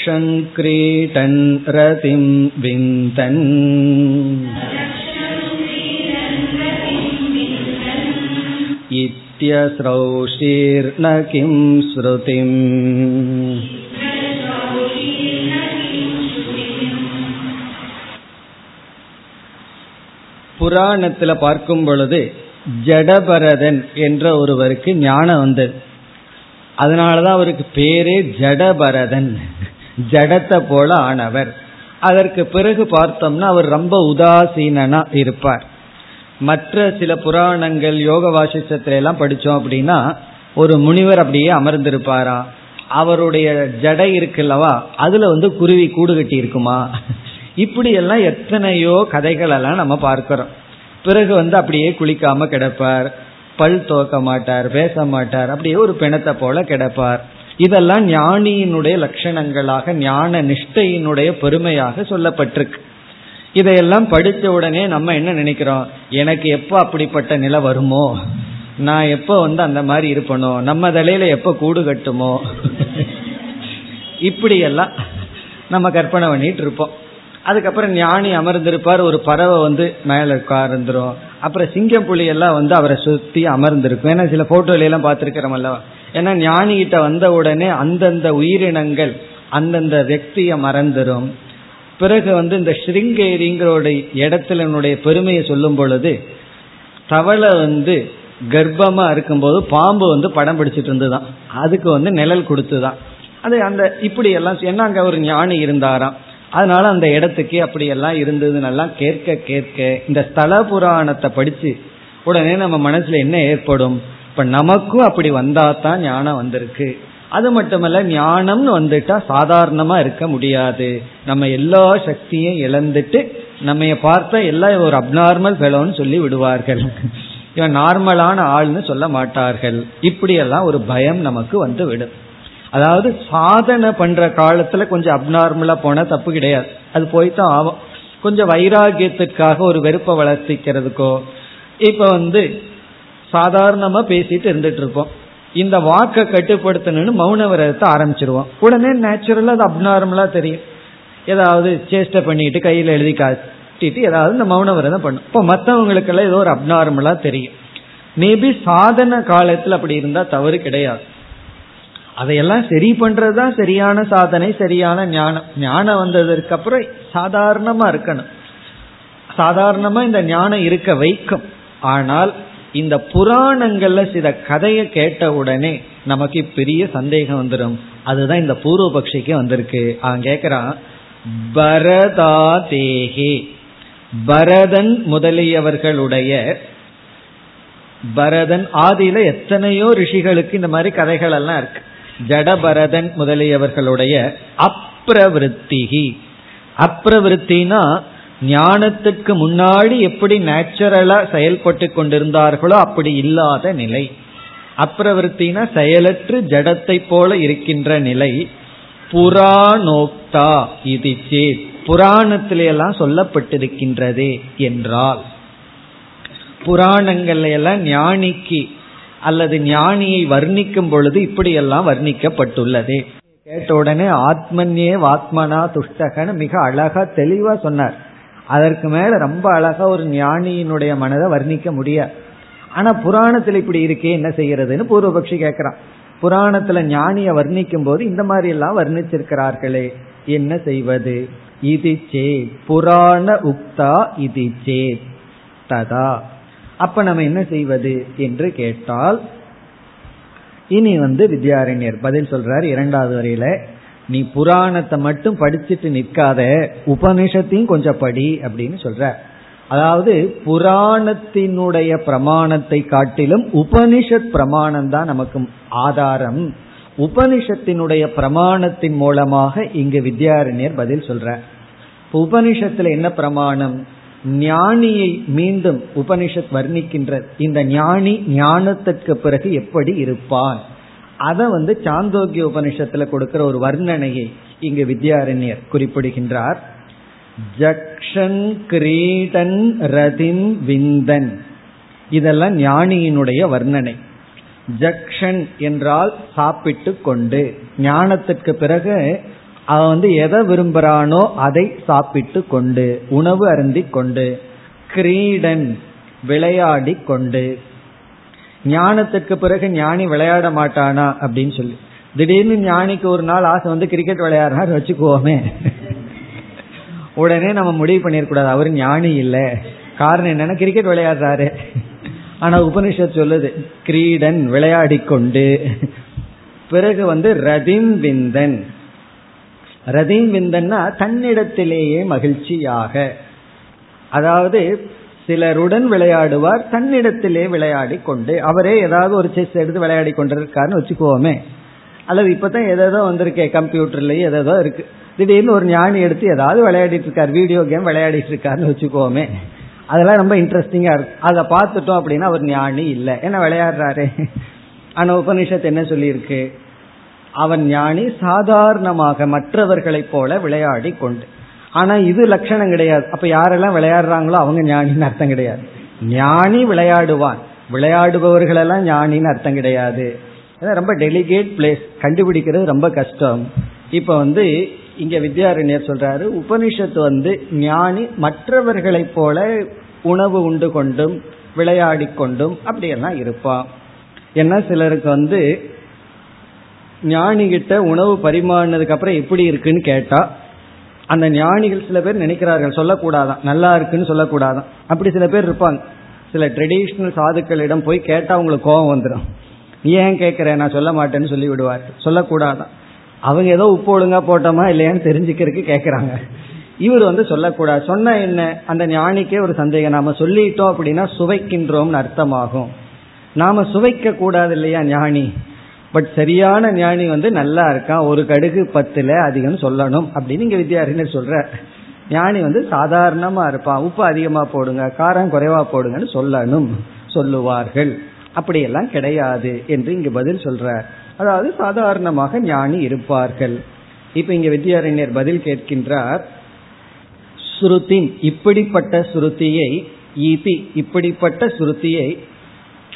जक्षङ्क्रीटन् रतिं विन्दन् इत्यस्रौषीर्न किं श्रुतिम् புராணத்துல பார்க்கும் பொழுது ஜடபரதன் என்ற ஒருவருக்கு ஞானம் வந்தது அதனாலதான் அவருக்கு பேரே ஜடபரதன் ஜடத்தை போல ஆனவர். அதற்கு பிறகு பார்த்தோம்னா அவர் ரொம்ப உதாசீனா இருப்பார். மற்ற சில புராணங்கள் யோக வாசிச்சத்துல எல்லாம் படிச்சோம் அப்படின்னா ஒரு முனிவர் அப்படியே அமர்ந்திருப்பாரா? அவருடைய ஜடை இருக்குல்லவா அதுல வந்து குருவி கூடு கட்டி இருக்குமா? இப்படி எல்லாம் எத்தனையோ கதைகள் எல்லாம் நம்ம பார்க்கிறோம். பிறகு வந்து அப்படியே குளிக்காம கிடப்பார். பல் துவக்க மாட்டார் பேச மாட்டார். அப்படியே ஒரு பிணத்தை போல கிடப்பார். இதெல்லாம் ஞானியினுடைய லட்சணங்களாக ஞான நிஷ்டையினுடைய பெருமையாக சொல்லப்பட்டிருக்கு. இதையெல்லாம் படித்த உடனே நம்ம என்ன நினைக்கிறோம்? எனக்கு எப்போ அப்படிப்பட்ட நிலை வருமோ? நான் எப்போ வந்து அந்த மாதிரி இருப்பனோ? நம்ம தலையில எப்போ கூடு கட்டுமோ? இப்படியெல்லாம் நம்ம கற்பனை பண்ணிட்டு இருப்போம். அதுக்கப்புறம் ஞானி அமர்ந்திருப்பார் ஒரு பறவை வந்து மேலே உட்கார்ந்துரும். அப்புறம் சிங்கம் புலி எல்லாம் வந்து அவரை சுற்றி அமர்ந்திருக்கும். ஏன்னா சில போட்டோல எல்லாம் அல்லவா? ஏன்னா ஞானிகிட்ட வந்த உடனே அந்தந்த உயிரினங்கள் அந்தந்த வியக்தியை மறந்துடும் பிறகு வந்து இந்த ஸ்ருங்கேரிங்கிற இடத்தினுடைய பெருமையை சொல்லும் பொழுது தவளை வந்து கர்ப்பமா இருக்கும்போது பாம்பு வந்து படம் பிடிச்சிட்டு இருந்துதான். அதுக்கு வந்து நிழல் கொடுத்துதான். அது அந்த இப்படி எல்லாம் ஏன்னா அங்க ஒரு ஞானி இருந்தாராம். அதனால அந்த இடத்துக்கு அப்படி எல்லாம் இருந்ததுன்னெல்லாம் கேட்க கேட்க இந்த ஸ்தல புராணத்தை படிச்சு உடனே நம்ம மனசுல என்ன ஏற்படும்? இப்ப நமக்கும் அப்படி வந்தா தான் ஞானம் வந்திருக்கு. அது மட்டுமல்ல ஞானம்னு வந்துட்டா சாதாரணமா இருக்க முடியாது. நம்ம எல்லா சக்தியும் இழந்துட்டு நம்ம பார்த்தா எல்லாம் ஒரு அப்நார்மல் ஃபெலோன்னு சொல்லி விடுவார்கள். இவன் நார்மலான ஆள்னு சொல்ல மாட்டார்கள். இப்படியெல்லாம் ஒரு பயம் நமக்கு வந்து விடும் அதாவது சாதனை பண்ற காலத்துல கொஞ்சம் அப்நார்மலா போனா தப்பு கிடையாது. அது போய்தான் ஆகும். கொஞ்சம் வைராகியத்துக்காக ஒரு வெறுப்பை வளர்த்திக்கிறதுக்கோ இப்ப வந்து சாதாரணமா பேசிட்டு இருந்துட்டு இருப்போம். இந்த வாக்கை கட்டுப்படுத்தணும்னு மௌன விரதத்தை ஆரம்பிச்சிருவோம். உடனே நேச்சுரலா அது அப்நார்மலா தெரியும். ஏதாவது சேஷ்டை பண்ணிட்டு கையில எழுதி காட்டிட்டு ஏதாவது இந்த மௌன விரதம் பண்ணும். இப்போ மற்றவங்களுக்கெல்லாம் ஏதோ ஒரு அப்நார்மலா தெரியும். மேபி சாதன காலத்தில் அப்படி இருந்தா தவறு கிடையாது. அதையெல்லாம் சரி பண்றதுதான் சரியான சாதனை சரியான ஞானம். ஞானம் வந்ததற்கு அப்புறம் சாதாரணமா இருக்கணும். சாதாரணமா இந்த ஞானம் இருக்க வைக்கும். ஆனால் இந்த புராணங்கள்ல சில கதையை கேட்ட உடனே நமக்கு பெரிய சந்தேகம் வந்துடும் அதுதான் இந்த பூர்வபக்ஷிக்கு வந்திருக்கு. அவன் கேக்குறான் பரதா தேகே பரதன் முதலியவர்களுடைய பரதன் ஆதியில எத்தனையோ ரிஷிகளுக்கு இந்த மாதிரி கதைகள் எல்லாம் இருக்கு. ஜடபரதன் முதலியவர்களுடைய அப்பிரவருத்திகி அப்பிரவருத்தினா ஞானத்துக்கு முன்னாடி எப்படி நேச்சுரலா செயல்பட்டு கொண்டிருந்தார்களோ அப்படி இல்லாத நிலை. அப்பிரவருத்தினா செயலற்று ஜடத்தை போல இருக்கின்ற நிலை. புராணோக்தா இது சேத் புராணத்திலையெல்லாம் சொல்லப்பட்டிருக்கின்றதே என்றால். புராணங்கள்ல எல்லாம் ஞானிக்கு அல்லது ஞானியை வர்ணிக்கும் பொழுது இப்படியெல்லாம் வர்ணிக்கப்பட்டுள்ளது. கேட்ட உடனே ஆத்மன்யே வாத்மனா துஷ்டகன்னு மிக அழகா தெளிவா சொன்னார். அதற்கு மேல ரொம்ப அழகா ஒரு ஞானியினுடைய மனதை வர்ணிக்க முடியாது ஆனா புராணத்துல இப்படி இருக்கே என்ன செய்யறதுன்னு பூர்வபக்ஷி கேட்கிறான் புராணத்துல ஞானிய வர்ணிக்கும் போது இந்த மாதிரி எல்லாம் வர்ணிச்சிருக்கிறார்களே என்ன செய்வது? இது சே புராண உக்தா இது சே ததா. அப்ப நம்ம என்ன செய்வது என்று கேட்டால் இனி வந்து வித்யாரண்யர் பதில் சொல்றார் இரண்டாவது வரையில. நீ புராணத்தை மட்டும் படிச்சுட்டு நிற்காத உபனிஷத்தையும் கொஞ்சம் படி அப்படின்னு சொல்ற. அதாவது புராணத்தினுடைய பிரமாணத்தை காட்டிலும் உபனிஷத் பிரமாணம் தான் நமக்கு ஆதாரம். உபனிஷத்தினுடைய பிரமாணத்தின் மூலமாக இங்கு வித்யாரண்யர் பதில் சொல்ற. உபனிஷத்துல என்ன பிரமாணம்? ஞானியை மீண்டும் உபனிஷத் வர்ணிக்கின்ற இந்த ஞானி ஞானத்திற்கு பிறகு எப்படி இருப்பான்? அதை வந்து சாந்தோக்கிய உபனிஷத்துல கொடுக்கிற ஒரு வர்ணனையை இங்கு வித்யாரண்யர் குறிப்பிடுகின்றார். ஜக்ஷன் கிரீடன் ரதின் விந்தன். இதெல்லாம் ஞானியினுடைய வர்ணனை. ஜக்ஷன் என்றால் சாப்பிட்டு கொண்டு. ஞானத்திற்கு பிறகு அவன் வந்து எதை விரும்புகிறானோ அதை சாப்பிட்டு கொண்டு உணவு அருந்தி கொண்டு கிரீடன் விளையாடி கொண்டு ஞானத்துக்கு பிறகு ஞானி விளையாட மாட்டானா அப்படின்னு சொல்லி. திடீர்னு ஞானிக்கு ஒரு நாள் ஆசை வந்து கிரிக்கெட் விளையாடுறாரு வச்சுக்குவோமே உடனே நம்ம முடிவு பண்ணிருக்கூடாது அவர் ஞானி இல்லை. காரணம் என்னன்னா கிரிக்கெட் விளையாடுறாரு. ஆனா உபனிஷத் சொல்லுது கிரீடன் விளையாடி கொண்டு பிறகு வந்து ரதிம் விந்தன். ரதிம் விந்தன்னா தன்னிடத்திலேயே மகிழ்ச்சியாக. அதாவது சிலருடன் விளையாடுவார் தன்னிடத்திலே விளையாடி கொண்டு அவரே ஏதாவது ஒரு செஸ் எடுத்து விளையாடி கொண்டிருக்காருன்னு வச்சுக்குவோமே. அல்லது இப்பதான் எதோ வந்திருக்கே கம்ப்யூட்டர்லயே எதோ இருக்கு. திடீர்னு ஒரு ஞானி எடுத்து ஏதாவது விளையாடிட்டு இருக்காரு வீடியோ கேம் விளையாடிட்டு இருக்காருன்னு வச்சுக்கோமே அதெல்லாம் ரொம்ப இன்ட்ரெஸ்டிங்கா இருக்கு. அதை பார்த்துட்டோம் அப்படின்னா அவர் ஞானி இல்லை. என்ன விளையாடுறாரு? ஆனா உபனிஷத்து என்ன சொல்லியிருக்கு? அவன் ஞானி சாதாரணமாக மற்றவர்களைப் போல விளையாடி கொண்டு. ஆனா இது லட்சணம் கிடையாது. அப்ப யாரெல்லாம் விளையாடுறாங்களோ அவங்க ஞானின்னு அர்த்தம் கிடையாது. ஞானி விளையாடுவான். விளையாடுபவர்களெல்லாம் ஞானின்னு அர்த்தம் கிடையாது. ரொம்ப டெலிகேட் பிளேஸ் கண்டுபிடிக்கிறது ரொம்ப கஷ்டம். இப்ப வந்து இங்க வித்யாரண்யர் சொல்றாரு உபனிஷத்து வந்து ஞானி மற்றவர்களைப் போல உணவு உண்டு கொண்டும் விளையாடி கொண்டும் அப்படியெல்லாம் இருப்பான் ஏன்னா சிலருக்கு வந்து ஞானி கிட்ட உணவு பரிமாறினதுக்கு அப்புறம் எப்படி இருக்குன்னு கேட்டா அந்த ஞானிகள் சில பேர் நினைக்கிறார்கள் சொல்லக்கூடாதான் நல்லா இருக்குன்னு சொல்லக்கூடாதான். அப்படி சில பேர் இருப்பாங்க. சில ட்ரெடிஷ்னல் சாதுக்களிடம் போய் கேட்டா அவங்களுக்கு கோபம் வந்துடும் நீ ஏன் கேட்கிற? நான் சொல்ல மாட்டேன்னு சொல்லி விடுவார் சொல்லக்கூடாதான். அவங்க ஏதோ உப்பு ஒழுங்கா போட்டோமா இல்லையான்னு தெரிஞ்சுக்கிறதுக்கு கேட்கறாங்க. இவர் வந்து சொல்லக்கூடாது. சொன்ன என்ன? அந்த ஞானிக்கே ஒரு சந்தேகம். நாம சொல்லிட்டோம் அப்படின்னா சுவைக்கின்றோம்னு அர்த்தமாகும். நாம சுவைக்க கூடாது இல்லையா ஞானி? பட் சரியான ஞானி வந்து நல்லா இருக்கான் ஒரு கடுகு பத்துல அதிகம் சொல்லணும் அப்படின்னு இங்க வித்யாரிணர் சொல்ற. ஞானி வந்து சாதாரணமா இருப்பான் உப்பு அதிகமா போடுங்க காரம் குறைவா போடுங்கன்னு சொல்லணும் சொல்லுவார்கள். அப்படியெல்லாம் கிடையாது என்று இங்கு பதில் சொல்ற அதாவது சாதாரணமாக ஞானி இருப்பார்கள். இப்ப இங்க வித்யாரண்யர் பதில் கேட்கின்றார். ஸ்ருதி இப்படிப்பட்ட ஸ்ருதியை இதி இப்படிப்பட்ட ஸ்ருதியை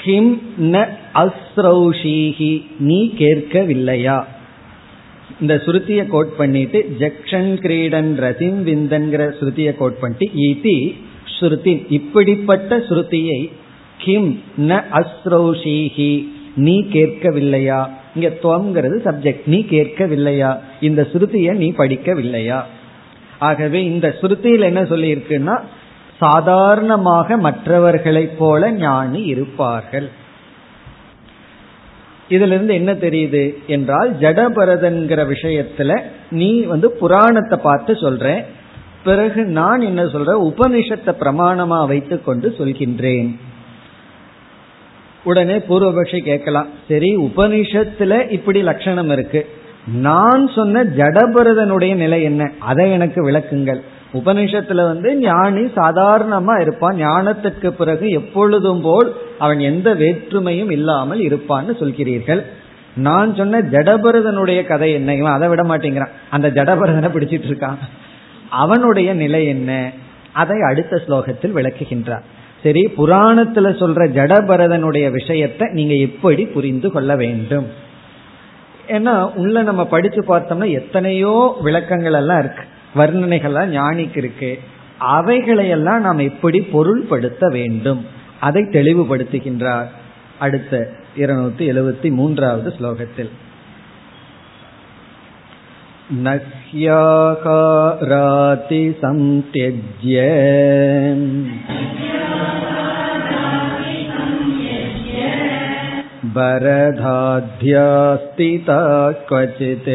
கிம் ந அஸ்ரௌஷீஹி. நீ கேட்கவில்லையா? இந்த ஸ்ருதியை கோட் பண்ணிட்டு ஜக்ஷன் கிரீடன் ரசிம் விந்தன்கிற ஸ்ருதியை கோட் பண்ணிட்டு இதி ஸ்ருதி இப்படிப்பட்ட ஸ்ருதியை கிம் ந அஸ்ரௌஷீஹி. நீ கேட்கவில்லையா? இங்க துவங்கிறது சப்ஜெக்ட் நீ கேட்கவில்லையா? இந்த ஸ்ருதியை நீ படிக்கவில்லையா? ஆகவே இந்த ஸ்ருதியில் என்ன சொல்லியிருக்குன்னா சாதாரணமாக மற்றவர்களைப் போல ஞானி இருப்பார்கள். இதுல இருந்து என்ன தெரியுது என்றால் ஜடபரதன்கிற விஷயத்துல நீ வந்து புராணத்தை பார்த்து சொல்ற பிறகு நான் என்ன சொல்ற உபனிஷத்தை பிரமாணமா வைத்துக் கொண்டு சொல்கின்றேன். உடனே பூர்வபக்ஷி கேட்கலாம் சரி உபனிஷத்துல இப்படி லட்சணம் இருக்கு. நான் சொன்ன ஜடபரதனுடைய நிலை என்ன? அதை எனக்கு விளக்குங்கள். உபனிஷத்துல வந்து ஞானி சாதாரணமா இருப்பான். ஞானத்திற்கு பிறகு எப்பொழுதும் போல் அவன் எந்த வேற்றுமையும் இல்லாமல் இருப்பான்னு சொல்கிறீர்கள். நான் சொன்ன ஜடபரதனுடைய கதை என்ன? இவன் அதை விட மாட்டேங்கிறான். அந்த ஜடபரதனை பிடிச்சிட்டு இருக்கான். அவனுடைய நிலை என்ன? அதை அடுத்த ஸ்லோகத்தில் விளக்குகின்றார். சரி புராணத்துல சொல்ற ஜடபரதனுடைய விஷயத்தை நீங்க எப்படி புரிந்து கொள்ள வேண்டும்? ஏன்னா உள்ள நம்ம படிச்சு பார்த்தோம்னா எத்தனையோ விளக்கங்கள் எல்லாம் இருக்கு. வர்ணனைகள்லாம் ஞானிக்கு இருக்கு அவைகளையெல்லாம் நாம் எப்படி பொருள்படுத்த வேண்டும் அதை தெளிவுபடுத்துகின்றார் அடுத்த இருநூத்தி எழுபத்தி மூன்றாவது ஸ்லோகத்தில் नह्याकाराति सन्त्यज्य भरधाध्यास्तिता क्वचित्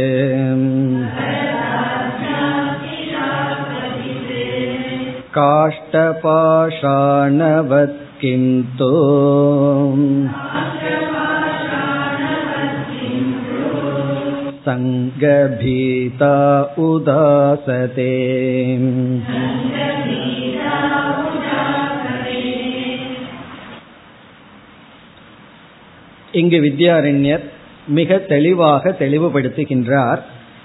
काष्ठपाषाणवत् किन्तु सङ्गभीता उदासते இங்கு வித்யாரண்யர் மிக தெளிவாக தெளிவுபடுத்துகின்றார்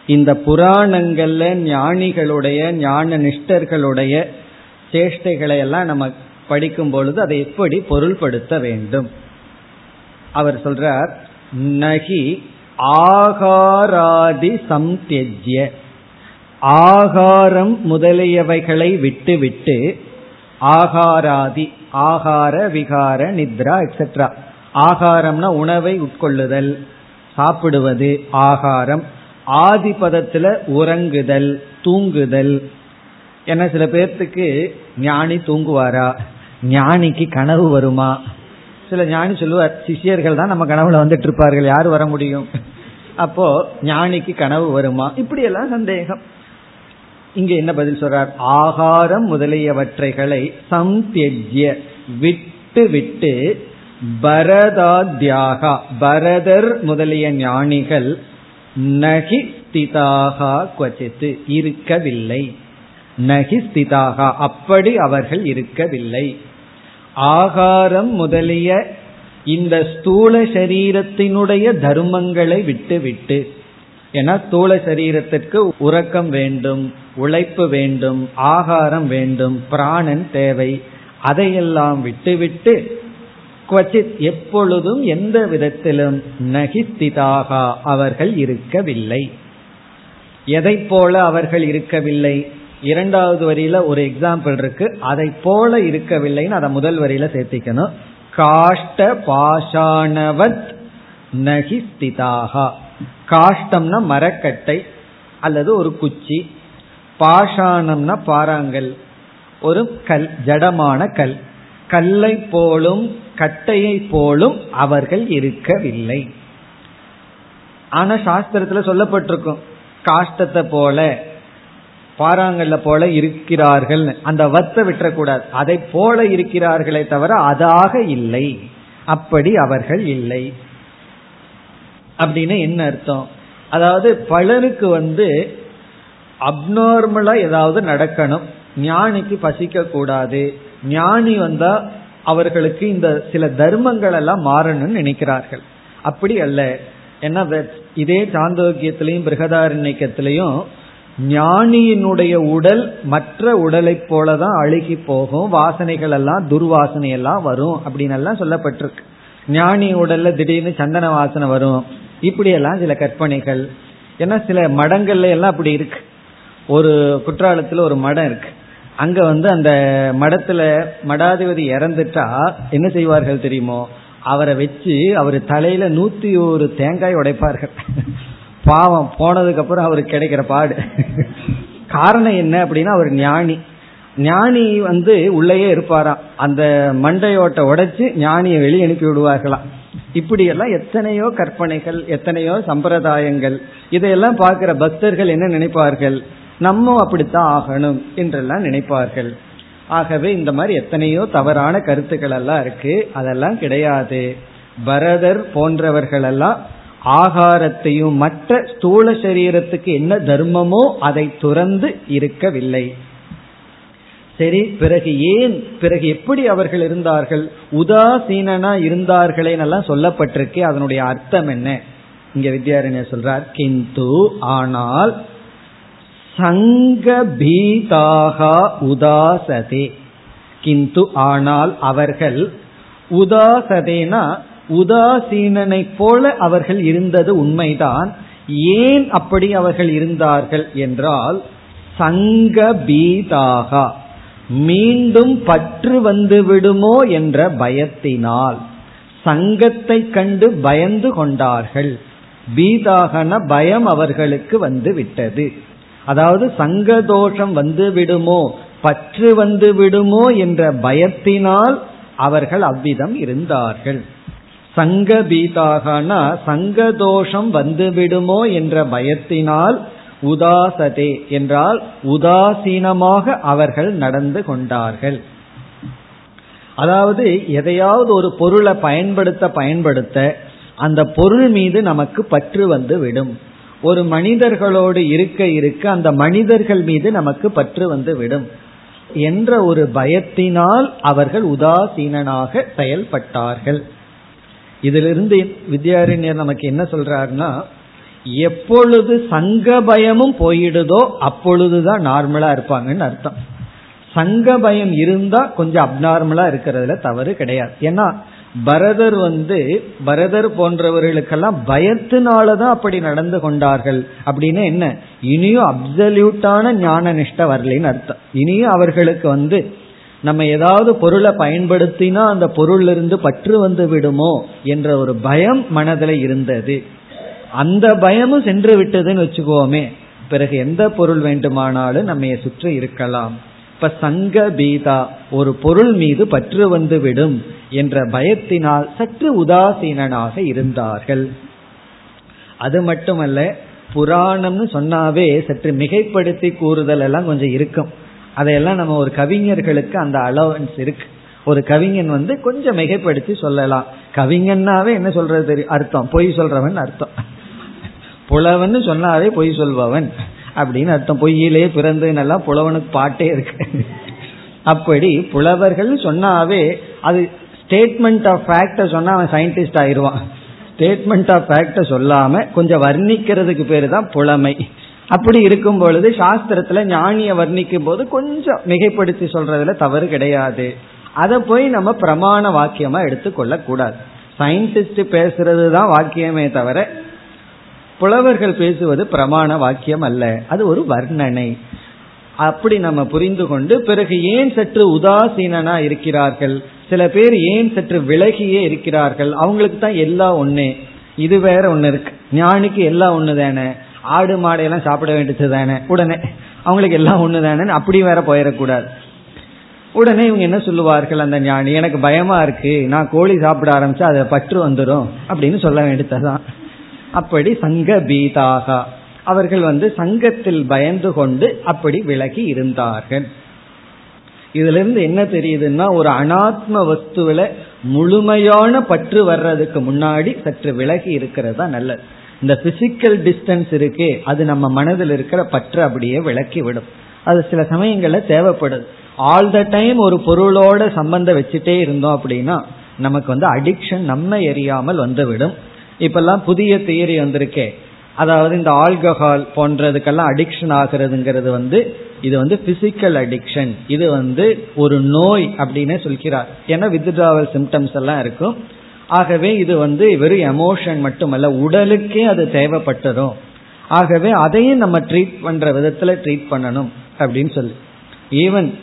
இந்த புராணங்கள்ல ஞானிகளுடைய ஞான நிஷ்டர்களுடைய சேஷ்டைகளை எல்லாம் நம்ம படிக்கும் பொழுது அதை எப்படி பொருள்படுத்த வேண்டும்? அவர் சொல்றார் நகி ஆகாராதி சம்தியஜ்ய ஆகாரம் முதலியவைகளை விட்டுவிட்டு ஆகாராதி ஆகார விகார நித்ரா எக்ஸெட்ரா ஆகாரம்னா உணவை உட்கொள்ளுதல் சாப்பிடுவது ஆகாரம். ஆதி பதத்துல உறங்குதல் தூங்குதல் என்ன சில பேர்த்துக்கு ஞானி தூங்குவாரா? ஞானிக்கு கனவு வருமா? சில ஞானி சொல்லுவார் சிஷியர்கள் தான் நம்ம கனவுல வந்துட்டு இருப்பார்கள் யார் வர முடியும்? அப்போ ஞானிக்கு கனவு வருமா? இப்படி எல்லாம் சந்தேகம். இங்க என்ன பதில் சொல்றார்? ஆகாரம் முதலியவற்றைகளை சம்தியஜ்ய விட்டு விட்டு பரதாத்யாகா பரதர் முதலிய ஞானிகள் நகி ஸ்திதாகா குவச்சித்து இருக்கவில்லை. நகி ஸ்திதாகா. அப்படி அவர்கள் இருக்கவில்லை. ஆகாரம் முதலிய இந்த ஸ்தூல சரீரத்தினுடைய தர்மங்களை விட்டுவிட்டு ஏன்னா ஸ்தூல சரீரத்திற்கு உறக்கம் வேண்டும் உழைப்பு வேண்டும் ஆகாரம் வேண்டும் பிராணன் தேவை. அதையெல்லாம் விட்டுவிட்டு குவச்சித் எப்பொழுதும் எந்த விதத்திலும் நகிஸ்திதாக அவர்கள் இருக்கவில்லை. எதை போல அவர்கள் இருக்கவில்லை? இரண்டாவது வரியில ஒரு எக்ஸாம்பிள் இருக்கு. அதை போல இருக்கவில்லைன்னு அதை முதல் வரியில சேர்த்திக்கணும். காஷ்ட பாஷாணவத் நகிஸ்திதாக காஷ்டம்னா மரக்கட்டை அல்லது ஒரு குச்சி. பாஷாணம்னா பாறாங்கல். ஒரு கல் ஜடமான கல். கல்லை போலும் கட்டையை போலும் அவர்கள் இருக்கவில்லை. ஆனா சாஸ்திரத்துல சொல்லப்பட்டிருக்கும். காஷ்டத்தை போல பாறாங்கல்ல போல இருக்கிறார்கள். அந்த வத்தை விட்டுறக்கூடாது. அதை போல இருக்கிறார்களே தவிர அதாக இல்லை. அப்படி அவர்கள் இல்லை. அப்படின்னு என்ன அர்த்தம்? அதாவது பலருக்கு வந்து அப்நார்மலா ஏதாவது நடக்கணும். ஞானிக்கு பசிக்க கூடாது ஞானி வந்தா அவர்களுக்கு இந்த சில தர்மங்கள் எல்லாம் மாறணும்னு நினைக்கிறார்கள். அப்படி அல்ல. என்ன இதே சாந்தோக்கியத்திலையும் பிரகதாரண்யத்திலையும் ஞானியினுடைய உடல் மற்ற உடலை போலதான் அழுகி போகும். வாசனைகள் எல்லாம் துர்வாசனை எல்லாம் வரும் அப்படின்னு எல்லாம் சொல்லப்பட்டிருக்கு. ஞானி உடல்ல திடீர்னு சந்தன வாசனை வரும். இப்படி எல்லாம் சில கற்பனைகள். ஏன்னா சில மடங்கள்ல எல்லாம் அப்படி இருக்கு. ஒரு குற்றாலத்துல ஒரு மடம் இருக்கு. அங்க வந்து அந்த மடத்துல மடாதிபதி இறந்துட்டா என்ன செய்வார்கள் தெரியுமோ? அவரை வச்சு அவர் தலையில நூத்தி ஒரு தேங்காய் உடைப்பார்கள். பாவம் போனதுக்கு அப்புறம் அவருக்கு கிடைக்கிற பாடு. காரணம் என்ன அப்படின்னா அவர் ஞானி. ஞானி வந்து உள்ளேயே இருப்பாராம். அந்த மண்டையோட்டை உடைச்சு ஞானியை வெளியே அனுப்பி விடுவார்களாம். இப்படியெல்லாம் எத்தனையோ கற்பனைகள் எத்தனையோ சம்பிரதாயங்கள் இதையெல்லாம் பார்க்கிற பக்தர்கள் என்ன நினைப்பார்கள்? நம்ம அப்படித்தான் ஆகணும் என்றெல்லாம் நினைப்பார்கள். ஆகவே இந்த மாதிரி எத்தனையோ தவறான கருத்துக்கள் எல்லாம் இருக்கு. அதெல்லாம் கிடையாது. பரதர் போன்றவர்கள் எல்லாம் ஆகாரத்தையும் மற்ற ஸ்தூல சரீரத்துக்கு என்ன தர்மமோ அதை துறந்து இருக்கவில்லை. சரி பிறகு ஏன் பிறகு எப்படி அவர்கள் இருந்தார்கள்? உதாசீனா இருந்தார்களே எல்லாம் சொல்லப்பட்டிருக்கே? அதனுடைய அர்த்தம் என்ன? இங்க வித்யாரண்யர் சொல்றார் கிந்து ஆனால் சங்கபீதாகா உதாசதே. கிந்து ஆனால் அவர்கள் உதாசதேனா உதாசீனனை போல அவர்கள் இருந்தது உண்மைதான். ஏன் அப்படி அவர்கள் இருந்தார்கள் என்றால் சங்க பீதாகா மீண்டும் பற்று வந்து விடுமோ என்ற பயத்தினால். சங்கத்தை கண்டு பயந்து கொண்டார்கள். பீதாகன பயம் அவர்களுக்கு வந்து விட்டது. அதாவது சங்கதோஷம் வந்து விடுமோ பற்று வந்து விடுமோ என்ற பயத்தினால் அவர்கள் அவ்விதம் இருந்தார்கள். சங்க பீதாகனா சங்கதோஷம் வந்து என்ற பயத்தினால் உதாசதே என்றால் உதாசீனமாக அவர்கள் நடந்து கொண்டார்கள். அதாவது எதையாவது ஒரு பொருளை பயன்படுத்த பயன்படுத்த அந்த பொருள் மீது நமக்கு பற்று வந்து விடும். ஒரு மனிதர்களோடு இருக்க இருக்க அந்த மனிதர்கள் மீது நமக்கு பற்று வந்து விடும் என்ற ஒரு பயத்தினால் அவர்கள் உதாசீனனாக செயல்பட்டார்கள். இதிலிருந்து வித்யாரண்யர் நமக்கு என்ன சொல்றாருன்னா எப்பொழுது சங்க பயமும் போயிடுதோ அப்பொழுதுதான் நார்மலா இருப்பாங்கன்னு அர்த்தம். சங்க பயம் இருந்தா கொஞ்சம் அப்நார்மலா இருக்கிறதுல தவறு கிடையாது. ஏன்னா பரதர் வந்து பரதர் போன்றவர்களுக்கெல்லாம் பயத்தினாலதான் அப்படி நடந்து கொண்டார்கள். அப்படின்னு என்ன? இனியும் அப்சல்யூட்டான ஞான நிஷ்ட வரலின்னு அர்த்தம். இனியும் அவர்களுக்கு வந்து நம்ம ஏதாவது பொருளை பயன்படுத்தினா அந்த பொருள் இருந்து பற்று வந்து விடுமோ என்ற ஒரு பயம் மனதில் இருந்தது. அந்த பயமும் சென்று விட்டதுன்னு வச்சுக்கோமே. பிறகு எந்த பொருள் வேண்டுமானாலும் நம்ம சுற்றி இருக்கலாம். இப்ப சங்க பீதா ஒரு பொருள் மீது பற்று வந்து விடும் என்ற பயத்தினால் சற்று உதாசீனனாக இருந்தார்கள். அது மட்டுமல்ல புராணம்னு சொன்னாவே சற்று மிகைப்படுத்தி கூறுதல் எல்லாம் கொஞ்சம் இருக்கும். அதையெல்லாம் நம்ம ஒரு கவிஞர்களுக்கு அந்த அலவன்ஸ் இருக்கு. ஒரு கவிஞன் வந்து கொஞ்சம் மிகைப்படுத்தி சொல்லலாம். கவிஞன்னாவே என்ன சொல்றது தெரியும்? அர்த்தம். பொய் சொல்றவன் அர்த்தம். புலவன் சொன்னாவே பொய் சொல்பவன் அப்படின்னு அர்த்தம். பொய்யிலே பிறந்ததுன்னெல்லாம் புலவனுக்கு பாட்டே இருக்கு. அப்படி புலவர்கள் சொன்னாவே அது ஸ்டேட்மெண்ட் ஆஃப் ஃபேக்ட சொன்னா அவன் சயின்டிஸ்ட் ஆயிடுவான். ஸ்டேட்மெண்ட் ஆஃப் ஃபேக்ட சொல்லாம கொஞ்சம் வர்ணிக்கிறதுக்கு பேரு தான் புலமை. அப்படி இருக்கும் பொழுது சாஸ்திரத்துல ஞானிய வர்ணிக்கும் போது கொஞ்சம் மிகைப்படுத்தி சொல்றதுல தவறு கிடையாது. அதை போய் நம்ம பிரமாண வாக்கியமா எடுத்துக்கொள்ள கூடாது சயின்டிஸ்ட் பேசுறது தான் வாக்கியமே தவிர புலவர்கள் பேசுவது பிரமாண வாக்கியம் அல்ல. அது ஒரு வர்ணனை. அப்படி நம்ம புரிந்து கொண்டு பிறகு ஏன் சற்று உதாசீனா இருக்கிறார்கள்? சில பேர் ஏன் சற்று விலகியே இருக்கிறார்கள்? அவங்களுக்கு தான் எல்லா ஒண்ணு. இது வேற ஒண்ணு இருக்கு. ஞானிக்கு எல்லா ஒண்ணு தானே ஆடு மாடையெல்லாம் சாப்பிட வேண்டியது தானே? உடனே அவங்களுக்கு எல்லாம் ஒன்று தானே அப்படி வேற போயிடக்கூடாது. உடனே இவங்க என்ன சொல்லுவார்கள் அந்த ஞானி எனக்கு பயமா இருக்கு. நான் கோழி சாப்பிட ஆரம்பிச்சா அதை பற்று வந்துடும் அப்படின்னு சொல்ல வேண்டியதுதான். அப்படி சங்க பீதாக. அவர்கள் வந்து சங்கத்தில் பயந்து கொண்டு அப்படி விலகி இருந்தார்கள். இதுல இருந்து என்ன தெரியுதுன்னா ஒரு அனாத்ம வஸ்துவில முழுமையான பற்று வர்றதுக்கு முன்னாடி சற்று விலகி இருக்கிறது தான் நல்லது. இந்த பிசிக்கல் டிஸ்டன்ஸ் இருக்கே அது நம்ம மனதில் இருக்கிற பற்று அப்படியே விளக்கி விடும். அது சில சமயங்கள்ல தேவைப்படுது. ஆல் த டைம் ஒரு பொருளோட சம்பந்தம் வச்சுட்டே இருந்தோம் அப்படின்னா நமக்கு வந்து அடிக்ஷன் நம்ம எரியாமல் வந்துவிடும். இப்பெல்லாம் புதிய தியரி வந்திருக்கே. அதாவது இந்த ஆல்கஹால் போன்றதுக்கெல்லாம் அடிக்ஷன் ஆகிறதுங்கிறது வந்து இது வந்து பிசிக்கல் அடிக்ஷன் இது வந்து ஒரு நோய் அப்படின்னு சொல்கிறார். ஏன்னா வித்ட்ராவல் சிம்டம்ஸ் எல்லாம் இருக்கும். ஆகவே இது வந்து வெறும் எமோஷன் மட்டுமல்ல உடலுக்கே அது தேவைப்பட்டதும். ஆகவே அதையும் நம்ம ட்ரீட் பண்ற விதத்துல ட்ரீட் பண்ணணும் அப்படின்னு சொல்லி. ஈவன்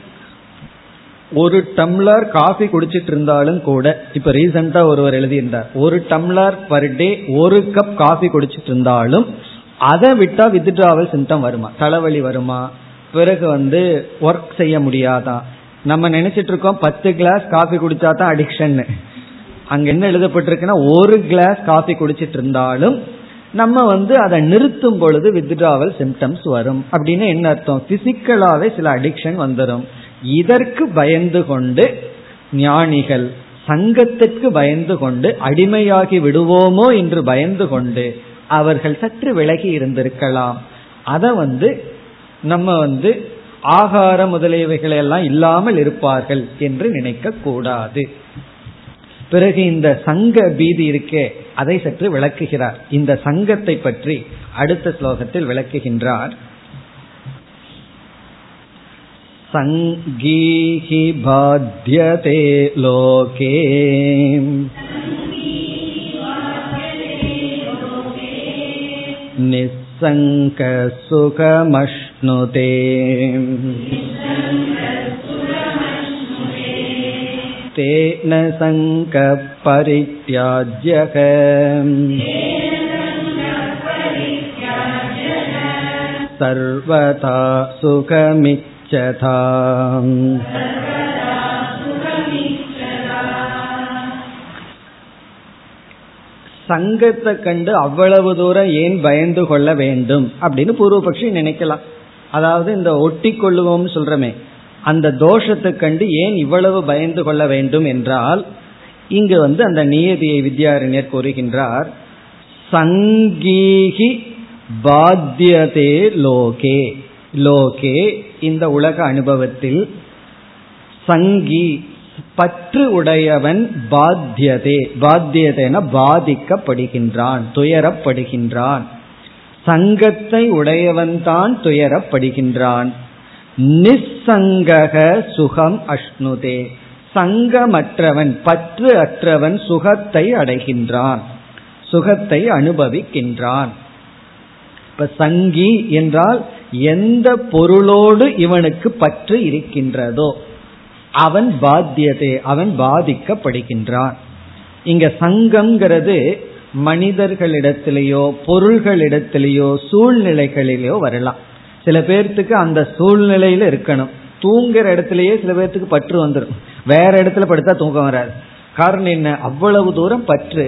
ஒரு டம்ளர் காஃபி குடிச்சிட்டு இருந்தாலும் கூட இப்ப ரீசெண்டா ஒருவர் எழுதியிருந்தார் ஒரு டம்ளர் பர் டே ஒரு கப் காஃபி குடிச்சிட்டு இருந்தாலும் அதை விட்டா வித்ட்ராவல் சிம்டம் வருமா? தலைவலி வருமா? பிறகு வந்து ஒர்க் செய்ய முடியாதான் நம்ம நினைச்சிட்டு இருக்கோம் பத்து கிளாஸ் காஃபி குடிச்சா தான் அடிக்ஷன் அங்க என்ன எழுதப்பட்டிருக்குன்னா ஒரு கிளாஸ் காஃபி குடிச்சிட்டு இருந்தாலும் நம்ம வந்து அதை நிறுத்தும் பொழுது வித்ட்ராவல் சிம்டம்ஸ் வரும். அப்படின்னு என்ன அர்த்தம்? பிசிக்கலாவே சில அடிக்ஷன் வந்துடும் இதற்கு பயந்து கொண்டு ஞானிகள் சங்கத்திற்கு பயந்து கொண்டு அடிமையாகி விடுவோமோ என்று பயந்து கொண்டு அவர்கள் சற்று விலகி இருந்திருக்கலாம். அதை வந்து நம்ம வந்து ஆகாரம் முதலியவைகள் எல்லாம் இல்லாமல் இருப்பார்கள் என்று நினைக்க கூடாது பிறகு இந்த சங்க பீதி இருக்கே அதை சற்று விளக்குகிறார் இந்த சங்கத்தை பற்றி அடுத்த ஸ்லோகத்தில் விளக்குகின்றார் சங்கீஹி பாத்தியதே லோகே निःसङ्गसुखमश्नुते तेन सङ्गपरित्याज्यः सर्वथा सुखमिच्छथा சங்கத்தை கண்டு அவ்வளவு தூரம் ஏன் பயந்து கொள்ள வேண்டும் அப்படின்னு பூர்வபக்ஷி நினைக்கலாம் அதாவது இந்த ஒட்டி கொள்ளுவோம் சொல்றமே அந்த தோஷத்தை கண்டு ஏன் இவ்வளவு பயந்து கொள்ள வேண்டும் என்றால் இங்கு வந்து அந்த நியதியை வித்யாரண்யர் கூறுகின்றார் சங்கீகி பாத்தியதே லோகே. லோகே இந்த உலக அனுபவத்தில் சங்கி பற்று உடையவன் பாத்தியதே பாத்தியதேன பாதிக்கப்படுகின்றான் துயரப்படுகின்றான். சங்கத்தை உடையவன்தான் துயரப்படுகின்றான். நிசங்கக சுகம் அஷ்ணுதே. சங்கமற்றவன் பற்று அற்றவன் சுகத்தை அடைகின்றான். சுகத்தை அனுபவிக்கின்றான். இப்ப சங்கி என்றால் எந்த பொருளோடு இவனுக்கு பற்று இருக்கின்றதோ அவன் பாத்தியதே அவன் பாதிக்கப்படுகின்றான். இங்க சங்கம்ங்கிறது மனிதர்களிடத்திலேயோ பொருள்களிடத்திலேயோ சூழ்நிலைகளிலேயோ வரலாம். சில பேர்த்துக்கு அந்த சூழ்நிலையில இருக்கணும். தூங்குற இடத்துலயே சில பேர்த்துக்கு பற்று வந்துடும் வேற இடத்துல படுத்தா தூக்கம் வராது. காரணம் என்ன? அவ்வளவு தூரம் பற்று.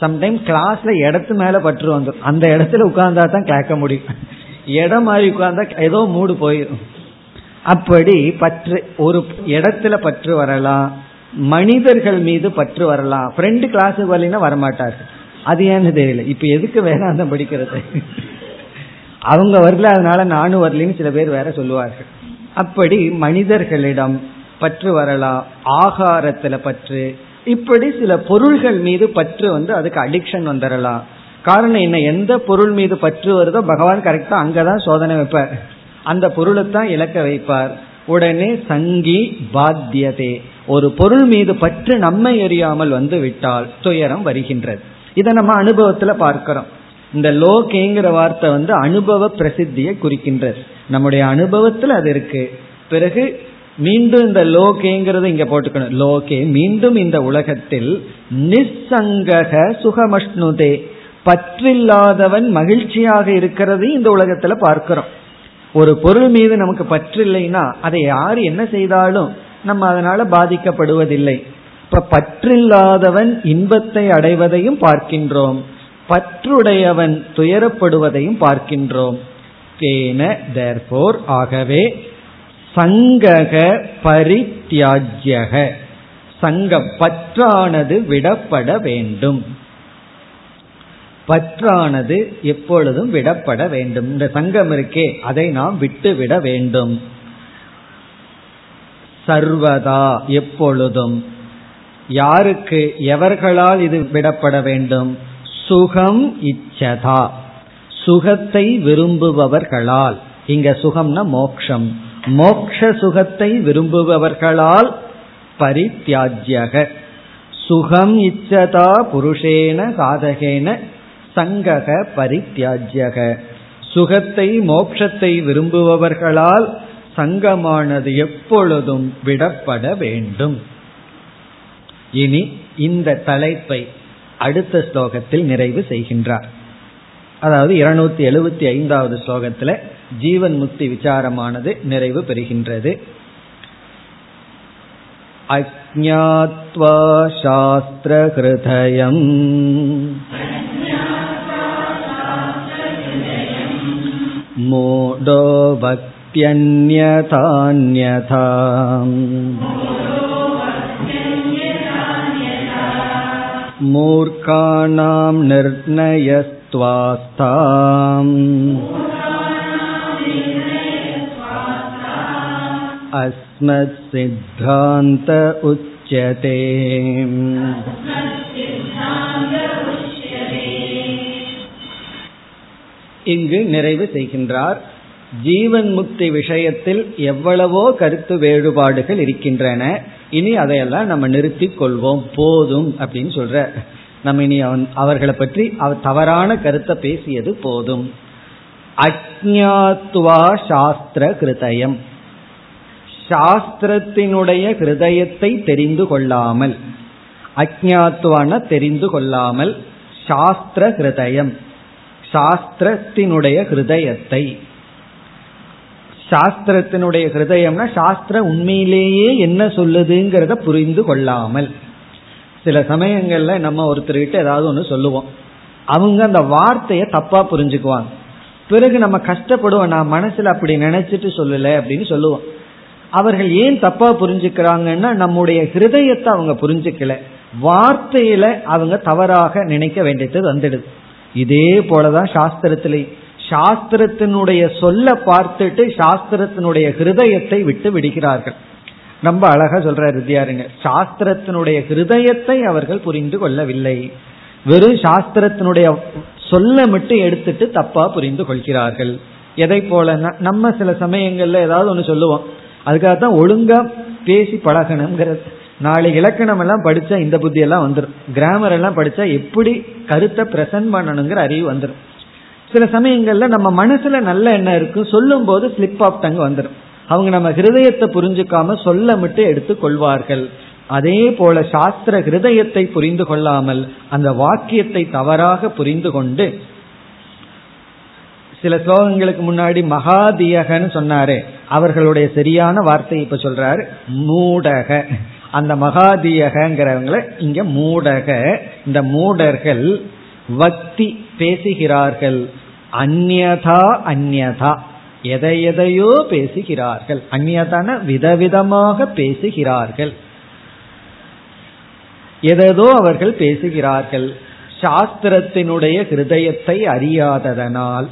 சம்டைம் கிளாஸ்ல இடத்து மேல பற்று வந்துடும் அந்த இடத்துல உட்கார்ந்தா தான் கேட்க முடியும். இடம் மாதிரி உட்கார்ந்தா ஏதோ மூடு போயிடும் அப்படி பற்று ஒரு இடத்துல பற்று வரலாம். மனிதர்கள் மீது பற்று வரலாம். ஃப்ரெண்டு கிளாஸுக்கு வரலைன்னா வரமாட்டார்கள். அது ஏன்னு தெரியல. இப்ப எதுக்கு வேதாந்தம் படிக்கிறது? அவங்க வரல அதனால நானும் வரலன்னு சில பேர் வேற சொல்லுவார்கள். அப்படி மனிதர்களிடம் பற்று வரலாம் ஆகாரத்துல பற்று. இப்படி சில பொருள்கள் மீது பற்று வந்து அதுக்கு அடிக்ஷன் வந்துடலாம் காரணம் என்ன? எந்த பொருள் மீது பற்று வருதோ பகவான் கரெக்டா அங்கதான் சோதனை வைப்பார். அந்த பொருளை தான் இழக்க வைப்பார். உடனே சங்கி பாத்தியதே. ஒரு பொருள் மீது பற்று நம்மை எறியாமல் வந்து விட்டால் துயரம் வருகின்றது. இதை நம்ம அனுபவத்துல பார்க்கிறோம். இந்த லோகேங்கிற வார்த்தை வந்து அனுபவ பிரசித்தியை குறிக்கின்றது. நம்முடைய அனுபவத்தில் அது இருக்கு. பிறகு மீண்டும் இந்த லோகேங்கிறது இங்க போட்டுக்கணும். லோகே மீண்டும் இந்த உலகத்தில் நிசங்கக சுகமஷ்ணுதே. பற்றில்லாதவன் மகிழ்ச்சியாக இருக்கிறதையும் இந்த உலகத்துல பார்க்கிறோம். ஒரு பொருள் மீது நமக்கு பற்று இல்லைன்னா அதை யார் என்ன செய்தாலும் நம்ம அதனால பாதிக்கப்படுவதில்லை. இப்ப பற்றில்லாதவன் இன்பத்தை அடைவதையும் பார்க்கின்றோம். பற்றுடையவன் துயரப்படுவதையும் பார்க்கின்றோம். தேன தேர்போர் ஆகவே சங்கக பரித்தியாஜ்யக. சங்கம் பற்றானது விடப்பட வேண்டும். பற்றானது எப்பொழுதும் விடப்பட வேண்டும். இந்த சங்கம் இருக்கே அதை நாம் விட்டுவிட வேண்டும். சர்வதா எப்பொழுதும். யாருக்கு எவர்களால் இது விடப்பட வேண்டும்? சுகம் இச்சதா. சுகத்தை விரும்புபவர்களால். இங்க சுகம்னா மோக்ஷம். மோக்ஷ சுகத்தை விரும்புபவர்களால் பரித்தியாஜ்யக. சுகம் இச்சதா புருஷேன சாதகேன சங்கக பரித்தியாஜ்யக. சுகத்தை மோக்ஷத்தை விரும்புபவர்களால் சங்கமானது எப்பொழுதும் விடப்பட வேண்டும். இனி இந்த தலைப்பை அடுத்த ஸ்லோகத்தில் நிறைவு செய்கின்றார். அதாவது இருநூத்தி எழுபத்தி ஐந்தாவது ஸ்லோகத்தில் ஜீவன் முக்தி விசாரமானது நிறைவு பெறுகின்றது. அஜாத்வா சாஸ்திர ஹிருதயம் மூடோ பக்தியன்யதான்யதாம் मूर्खाणां निर्णयस्त्वास्ताम् अस्मत्सिद्धान्त उच्यते இங்கு நிறைவு செய்கின்றார் ஜீவன் முக்தி விஷயத்தில் எவ்வளவோ கருத்து வேறுபாடுகள் இருக்கின்றன இனி அதையெல்லாம் நம்ம நிறுத்தி கொள்வோம். போதும் அப்படின்னு சொல்ற. நம்ம இனி அவன் அவர்களை பற்றி தவறான கருத்தை பேசியது போதும். அஜாத்வா சாஸ்திர கிருதயம். சாஸ்திரத்தினுடைய ஹிருதயத்தை தெரிந்து கொள்ளாமல் அஜாத்வான தெரிந்து கொள்ளாமல் சாஸ்திர ஹிருதயம் சாஸ்திரத்தினுடைய ஹிருதயத்தை சாஸ்திரத்தினுடைய ஹிருதயம்னா சாஸ்திரம் உண்மையிலேயே என்ன சொல்லுதுங்கிறத புரிந்து கொள்ளாமல். சில சமயங்கள்ல நம்ம ஒருத்தர்கிட்ட ஏதாவது ஒன்று சொல்லுவோம். அவங்க அந்த வார்த்தையை தப்பா புரிஞ்சுக்குவாங்க. பிறகு நம்ம கஷ்டப்படுவோம் நான் மனசுல அப்படி நினைச்சிட்டு சொல்லல அப்படின்னு சொல்லுவோம். அவர்கள் ஏன் தப்பா புரிஞ்சுக்கிறாங்கன்னா நம்முடைய ஹிருதயத்தை அவங்க புரிஞ்சுக்கல. வார்த்தையில அவங்க தவறாக நினைக்க வேண்டியது வந்துடுது. இதே போலதான் சாஸ்திரத்திலே சாஸ்திரத்தினுடைய சொல்ல பார்த்துட்டு சாஸ்திரத்தினுடைய ஹிருதயத்தை விட்டு விடுகிறார்கள். ரொம்ப அழகா சொல்ற வித்யாருங்க. சாஸ்திரத்தினுடைய ஹிருதயத்தை அவர்கள் புரிந்து கொள்ளவில்லை. வெறும் சாஸ்திரத்தினுடைய சொல்ல மட்டும் எடுத்துட்டு தப்பா புரிந்து கொள்கிறார்கள். எதை போல? நம்ம சில சமயங்கள்ல ஏதாவது ஒன்று சொல்லுவோம். அதுக்காக தான் ஒழுங்கா பேசி பழகணுங்கிறது. நாளை இலக்கணம் எல்லாம் படிச்சா இந்த புத்தி எல்லாம் வந்துடும் கிராமர் எல்லாம் படிச்சா எப்படி கருத்தை பிரசன்ட் பண்ணணுங்கிற அறிவு வந்துடும் சில சமயங்கள்ல நம்ம மனசுல நல்ல எண்ணம் இருக்கும் சொல்லும் போது ஸ்லிப் ஆஃப் டங் வந்துடும் அவங்க நம்ம ஹிருதயத்தை புரிஞ்சுக்காம சொல்ல மட்டும் எடுத்து கொள்வார்கள். அதே போல சாஸ்திர ஹிருதயத்தை புரிந்து கொள்ளாமல் அந்த வாக்கியத்தை தவறாக புரிந்து கொண்டு சில ஸ்லோகங்களுக்கு முன்னாடி மகாதியகன்னு சொன்னாரு அவர்களுடைய சரியான வார்த்தை இப்ப சொல்றாரு மூடக. அந்த மகாதியகங்கிறவங்கள இங்க மூடக. இந்த மூடர்கள் வக்தி பேசுகிறார்கள். அந்நதா அந்நதா. எதை எதையோ பேசுகிறார்கள். அந்நதான விதவிதமாக பேசுகிறார்கள். எதோ அவர்கள் பேசுகிறார்கள். சாஸ்திரத்தினுடைய ஹிருதயத்தை அறியாததனால்.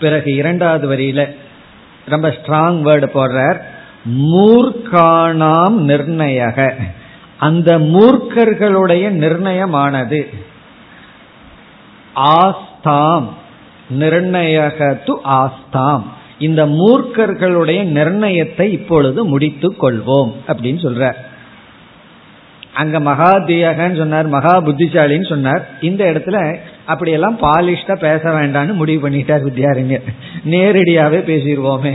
பிறகு இரண்டாவது வரியில ரொம்ப ஸ்ட்ராங் வேர்டு போடுறார். மூர்க்கானாம் நிர்ணயக. அந்த மூர்க்கர்களுடைய நிர்ணயமானது. ஆஸ்தாம். நிர்ணயக து ஆஸ்தாம். இந்த மூர்க்கர்களுடைய நிர்ணயத்தை இப்பொழுது முடித்துக் கொள்வோம் அப்படின்னு சொல்ற அங்க மகாதியகன்னு சொன்னார் மகா புத்திசாலின்னு சொன்னார். இந்த இடத்துல அப்படியெல்லாம் பாலிஷ்டா பேச வேண்டாம்னு முடிவு பண்ணிட்டார் வித்யாரிங்க நேரடியாவே பேசிடுவோமே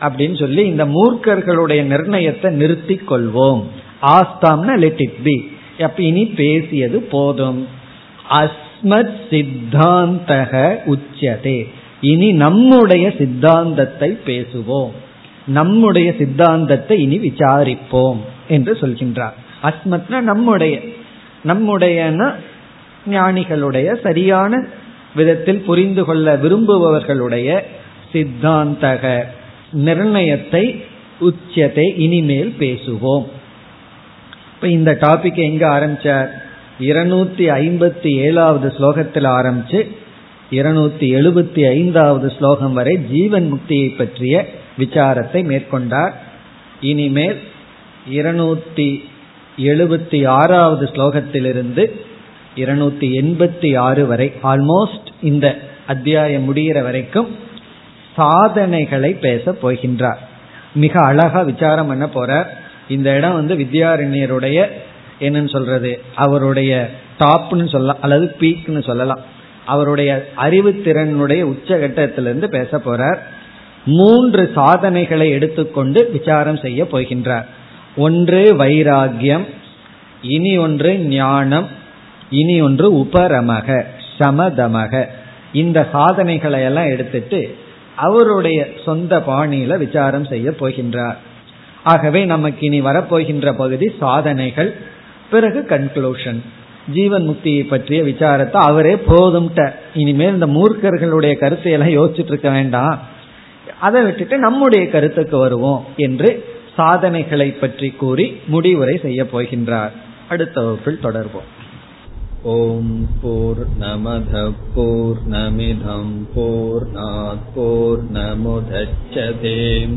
அப்படின்னு சொல்லி இந்த மூர்க்கர்களுடைய நிர்ணயத்தை நிறுத்தி கொள்வோம். ஆஸ்தாம்னா லெட் இட் பி அப்ப இனி பேசியது போதும். அஸ் அஸ்மத் சித்தாந்தக உச்சதே இனி நம்முடைய சித்தாந்தத்தை பேசுவோம். நம்முடைய சித்தாந்தத்தை இனி விசாரிப்போம் என்று சொல்கின்றார். அஸ்மத்னா நம்முடைய நம்முடையனா ஞானிகளுடைய சரியான விதத்தில் புரிந்து கொள்ள விரும்புபவர்களுடைய சித்தாந்தக நிர்ணயத்தை உச்சத்தை இனிமேல் பேசுவோம். இப்ப இந்த டாபிக் எங்க ஆரம்பிச்சார்? இருநூத்தி ஐம்பத்தி ஏழாவது ஸ்லோகத்தில் ஆரம்பிச்சு இருநூத்தி எழுபத்தி ஐந்தாவது ஸ்லோகம் வரை ஜீவன் முக்தியை பற்றிய விசாரத்தை மேற்கொண்டார். இனிமேல் இருநூத்தி எழுபத்தி ஆறாவது ஸ்லோகத்திலிருந்து இருநூத்தி எண்பத்தி ஆறு வரை ஆல்மோஸ்ட் இந்த அத்தியாயம் முடிகிற வரைக்கும் சாதனைகளை பேச போகின்றார். மிக அழகா விசாரம் பண்ண போறார். இந்த இடம் வந்து வித்யாரண்யருடைய என்னன்னு சொல்றது? அவருடைய டாப்னு சொல்லலாம் அல்லது பீக்னு சொல்லலாம். அவருடைய அறிவுத்திறனுடைய உச்சகட்டத்திலிருந்து பேச போறார். மூன்று சாதனைகளை எடுத்துக்கொண்டு விசாரம் செய்ய போகின்றார். ஒன்று வைராகியம் இனி ஒன்று ஞானம் இனி ஒன்று உபரமக சமதமக. இந்த சாதனைகளை எல்லாம் எடுத்துட்டு அவருடைய சொந்த பாணியில விசாரம் செய்ய போகின்றார். ஆகவே நமக்கு இனி வரப்போகின்ற பகுதி சாதனைகள். பிறகு கன்க்ளூஷன் ஜீவன் முக்தியை பற்றிய விசாரத்தை அவரே போதும்ட்ட. இனிமேல் இந்த மூர்க்கர்களுடைய கருத்தை எல்லாம் யோசிச்சுட்டு இருக்க வேண்டாம். அதை விட்டுட்டு நம்முடைய கருத்துக்கு வருவோம் என்று சாதனைகளை பற்றி கூறி முடிவுரை செய்ய போகின்றார். அடுத்த வகுப்பில் தொடர்வோம். ஓம் போர் நமத போர் நமிதம் போர் போர் நமுதச்சதேம்